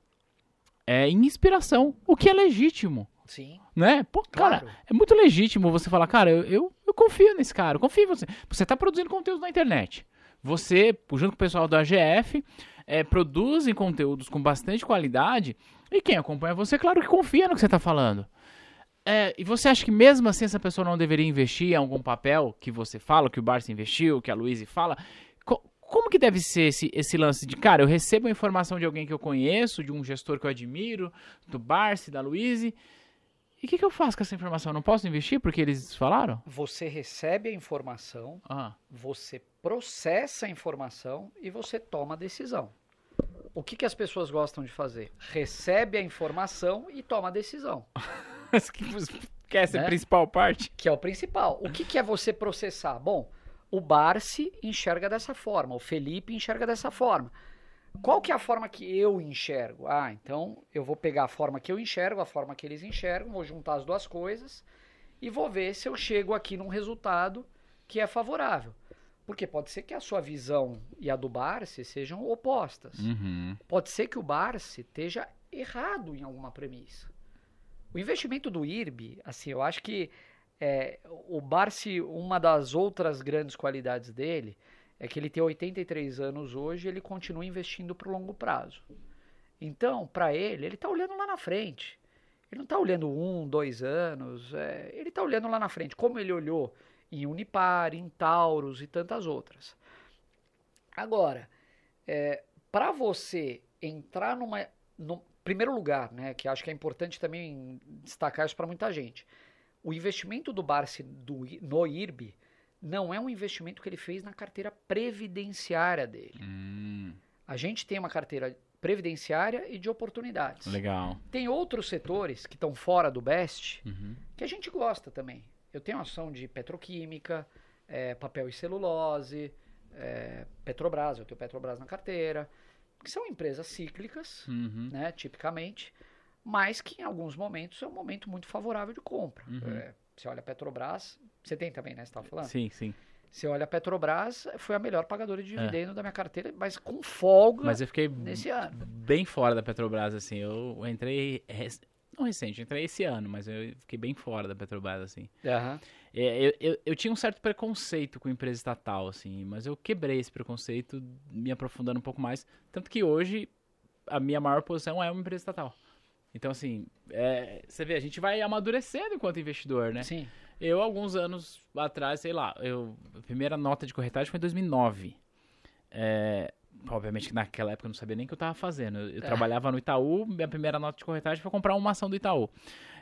é, em inspiração, o que é legítimo, Sim, né? Pô, cara, claro. é muito legítimo você falar, cara, eu, eu, eu confio nesse cara, eu confio em você. Você tá produzindo conteúdo na internet. Você, junto com o pessoal da AGF, é, produzem conteúdos com bastante qualidade e quem acompanha você, claro que confia no que você tá falando. É, e você acha que mesmo assim essa pessoa não deveria investir em algum papel que você fala, que o Barça investiu, que a Luísa fala? Co- como que deve ser esse, esse lance de, cara, eu recebo a informação de alguém que eu conheço, de um gestor que eu admiro, do Barça, da Luísa, e o que, que eu faço com essa informação? Eu não posso investir porque eles falaram? Você recebe a informação, Ah, você processa a informação e você toma a decisão. O que, que as pessoas gostam de fazer? Recebe a informação e toma a decisão, que essa é a Né? principal parte? que é o principal. O que, que é você processar? Bom, o Barsi enxerga dessa forma, o Felipe enxerga dessa forma. Qual que é a forma que eu enxergo? Ah, então eu vou pegar a forma que eu enxergo, a forma que eles enxergam, vou juntar as duas coisas e vou ver se eu chego aqui num resultado que é favorável. Porque pode ser que a sua visão e a do Barsi sejam opostas. Uhum. Pode ser que o Barsi esteja errado em alguma premissa. O investimento do IRB, assim, eu acho que é, o Barsi, uma das outras grandes qualidades dele é que ele tem 83 anos hoje e ele continua investindo para o longo prazo. Então, para ele, ele está olhando lá na frente. Ele não está olhando um, dois anos, é, ele está olhando lá na frente, como ele olhou em Unipar, em Taurus e tantas outras. Agora, para você entrar numa. No primeiro lugar, né, que acho que é importante também destacar isso para muita gente. O investimento do Barsi do, no IRB não é um investimento que ele fez na carteira previdenciária dele. Hum, A gente tem uma carteira previdenciária e de oportunidades. legal. Tem outros setores que estão fora do BEST Uhum. que a gente gosta também. Eu tenho ação de petroquímica, eh, papel e celulose, eh, Petrobras, eu tenho Petrobras na carteira, que são empresas cíclicas, Uhum. né, tipicamente, mas que em alguns momentos é um momento muito favorável de compra. Uhum. Eh, você olha a Petrobras, você tem também, né, você estava falando? Sim, sim. Você olha a Petrobras, foi a melhor pagadora de dividendo da minha carteira, mas com folga Mas eu fiquei nesse ano. bem fora da Petrobras, assim. Eu entrei. Não recente, entrei esse ano, mas eu fiquei bem fora da Petrobras, assim. É, eu, eu, eu tinha um certo preconceito com empresa estatal, assim, mas eu quebrei esse preconceito, me aprofundando um pouco mais. Tanto que hoje a minha maior posição é uma empresa estatal. Então, assim, é, você vê, a gente vai amadurecendo enquanto investidor, né? Sim. Eu, alguns anos atrás, sei lá, eu, a primeira nota de corretagem foi em 2009. É, obviamente que naquela época eu não sabia nem o que eu estava fazendo. Eu, eu trabalhava no Itaú, minha primeira nota de corretagem foi comprar uma ação do Itaú.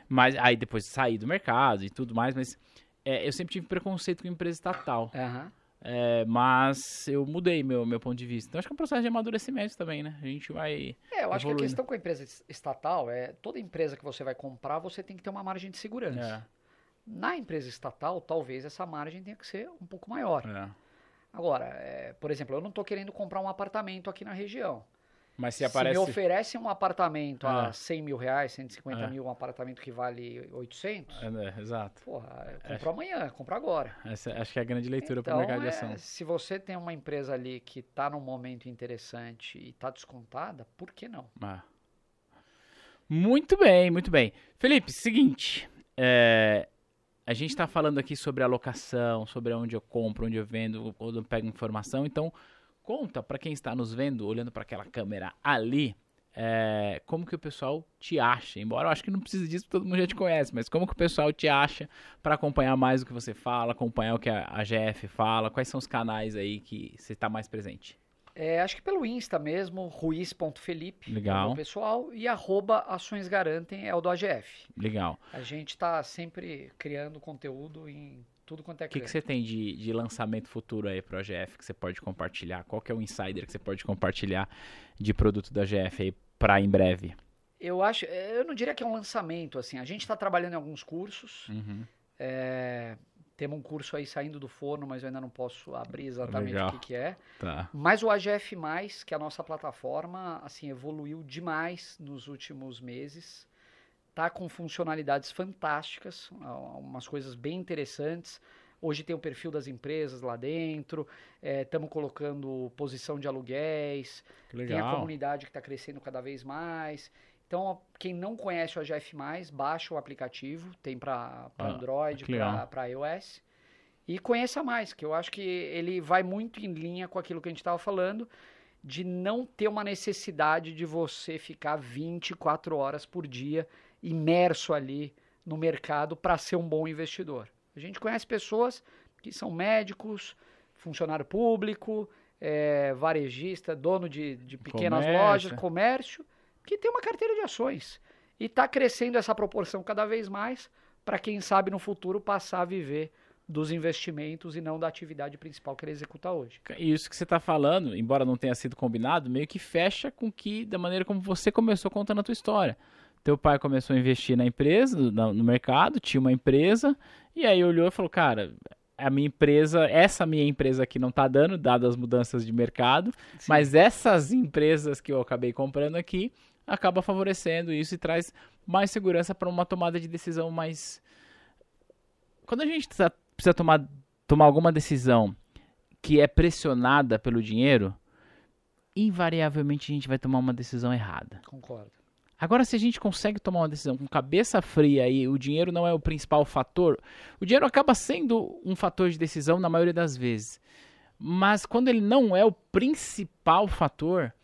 Mas aí depois saí do mercado e tudo mais, mas é, eu sempre tive preconceito com empresa estatal. Aham. É, mas eu mudei meu, meu ponto de vista. Então acho que é um processo de amadurecimento também, né? A gente vai. É, eu acho que a Evoluindo. questão com a empresa es- estatal é toda empresa que você vai comprar, você tem que ter uma margem de segurança. É, Na empresa estatal, talvez essa margem tenha que ser um pouco maior. é. Agora, é, por exemplo, eu não estou querendo comprar um apartamento aqui na região. Mas se Se aparece. me oferecem um apartamento a É. 100 mil reais, 150 É. mil, um apartamento que vale 800, É, né, exato. porra, eu compro amanhã, compro agora. Essa, acho que é a grande leitura para Então, o mercado de é, ação. se você tem uma empresa ali que está num momento interessante e está descontada, por que não? Ah. Muito bem, muito bem. Felipe, seguinte. é, a gente está falando aqui sobre alocação, sobre onde eu compro, onde eu vendo, onde eu pego informação. Então, conta para quem está nos vendo, olhando para aquela câmera ali, é, como que o pessoal te acha. Embora eu acho que não precisa disso, todo mundo já te conhece, mas como que o pessoal te acha para acompanhar mais o que você fala, acompanhar o que a, a GF fala, quais são os canais aí que você está mais presente? É, acho que pelo Insta mesmo, ruiz.felipe, Legal. é o pessoal, e arroba ações garantem é o do AGF. Legal. A gente está sempre criando conteúdo em tudo quanto é O que, que você tem de, de lançamento futuro aí pro GF que você pode compartilhar? Qual que é o insider que você pode compartilhar de produto da GF aí para em breve? Eu acho, eu não diria que é um lançamento, assim, a gente está trabalhando em alguns cursos, Uhum. é, temos um curso aí saindo do forno, mas eu ainda não posso abrir exatamente Legal. o que, que é. Tá. Mas o AGF+, que é a nossa plataforma, assim, evoluiu demais nos últimos meses. Tá com funcionalidades fantásticas, umas coisas bem interessantes. Hoje tem o perfil das empresas lá dentro, estamos colocando posição de aluguéis, tem a comunidade que está crescendo cada vez mais. Então, quem não conhece o AGF+, baixa o aplicativo, tem para Ah, Android, para iOS. E conheça mais, que eu acho que ele vai muito em linha com aquilo que a gente estava falando, de não ter uma necessidade de você ficar 24 horas por dia imerso ali no mercado para ser um bom investidor. A gente conhece pessoas que são médicos, funcionário público, é, varejista, dono de, de pequenas Comércio. lojas, comércio, que tem uma carteira de ações. E está crescendo essa proporção cada vez mais para quem sabe no futuro passar a viver dos investimentos e não da atividade principal que ele executa hoje. Isso que você está falando, embora não tenha sido combinado, meio que fecha com que da maneira como você começou contando a tua história. Teu pai começou a investir na empresa, no, mercado, tinha uma empresa, e aí olhou e falou, cara, a minha empresa, essa minha empresa aqui não tá dando, dadas as mudanças de mercado, mas essas empresas que eu acabei comprando aqui, acaba favorecendo isso e traz mais segurança para uma tomada de decisão mais... Quando a gente tá- precisa tomar, tomar alguma decisão que é pressionada pelo dinheiro, invariavelmente a gente vai tomar uma decisão errada. Concordo. Agora, se a gente consegue tomar uma decisão com cabeça fria e o dinheiro não é o principal fator, o dinheiro acaba sendo um fator de decisão na maioria das vezes. Mas quando ele não é o principal fator,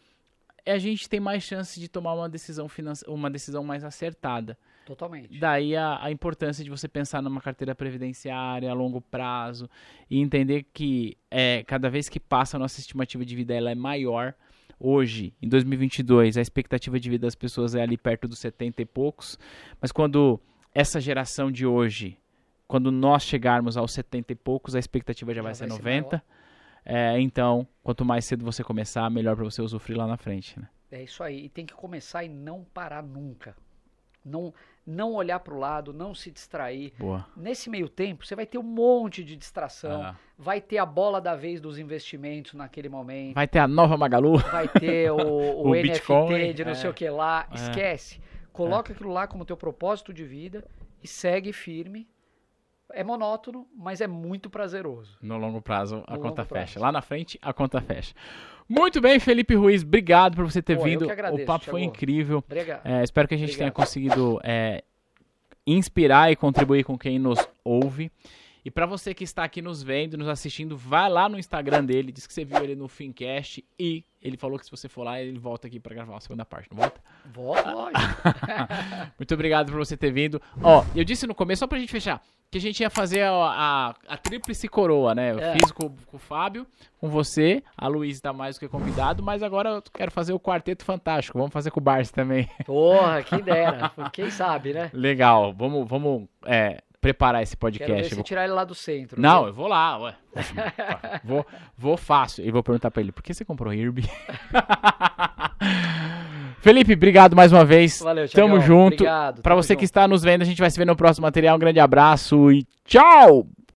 a gente tem mais chance de tomar uma decisão, finance- uma decisão mais acertada. Totalmente. Daí a, a importância de você pensar numa carteira previdenciária a longo prazo e entender que é, cada vez que passa a nossa estimativa de vida ela é maior. Hoje, em 2022, a expectativa de vida das pessoas é ali perto dos 70 e poucos, mas quando essa geração de hoje, quando nós chegarmos aos 70 e poucos, a expectativa já, Já vai vai ser 90. É, então, quanto mais cedo você começar, melhor para você usufruir lá na frente. Né? É isso aí. E tem que começar e não parar nunca. Não, não olhar para o lado, não se distrair. Boa. Nesse meio tempo, você vai ter um monte de distração. Ah, Vai ter a bola da vez dos investimentos naquele momento. vai ter a nova Magalu. Vai ter o, o, O NFT Bitcoin, de não é. sei o que lá. É. Esquece. Coloca aquilo lá como teu propósito de vida e segue firme. É monótono, mas é muito prazeroso. No longo prazo, a No conta fecha. prazo. Lá na frente, a conta fecha. Muito bem, Felipe Ruiz, obrigado por você ter Pô, eu vindo. que agradeço, o papo foi incrível. Obrigado. É, espero que a gente Obrigado. tenha conseguido é, inspirar e contribuir com quem nos ouve. E para você que está aqui nos vendo, nos assistindo, vai lá no Instagram dele, diz que você viu ele no Fincast e ele falou que se você for lá, ele volta aqui para gravar a segunda parte, não volta? Volta, lógico. Muito obrigado por você ter vindo. Ó, eu disse no começo, só pra gente fechar, que a gente ia fazer a, a, a tríplice coroa, né? Eu É. fiz com, com o Fábio, com você, a Luiz tá mais do que convidado, mas agora eu quero fazer o quarteto fantástico. Vamos fazer com o Barça também. Porra, que dera. Quem sabe, né? Legal, vamos, vamos é, preparar esse Quero ver podcast. Eu se vou- tirar ele lá do centro. Não, viu? eu vou lá, ué. vou, vou fácil. E vou perguntar pra ele, por que você comprou Irby? Felipe, obrigado mais uma vez. Valeu, Tamo Thiagão. junto. Obrigado. Pra tamo você junto. que está nos vendo, a gente vai se ver no próximo material. Um grande abraço e tchau!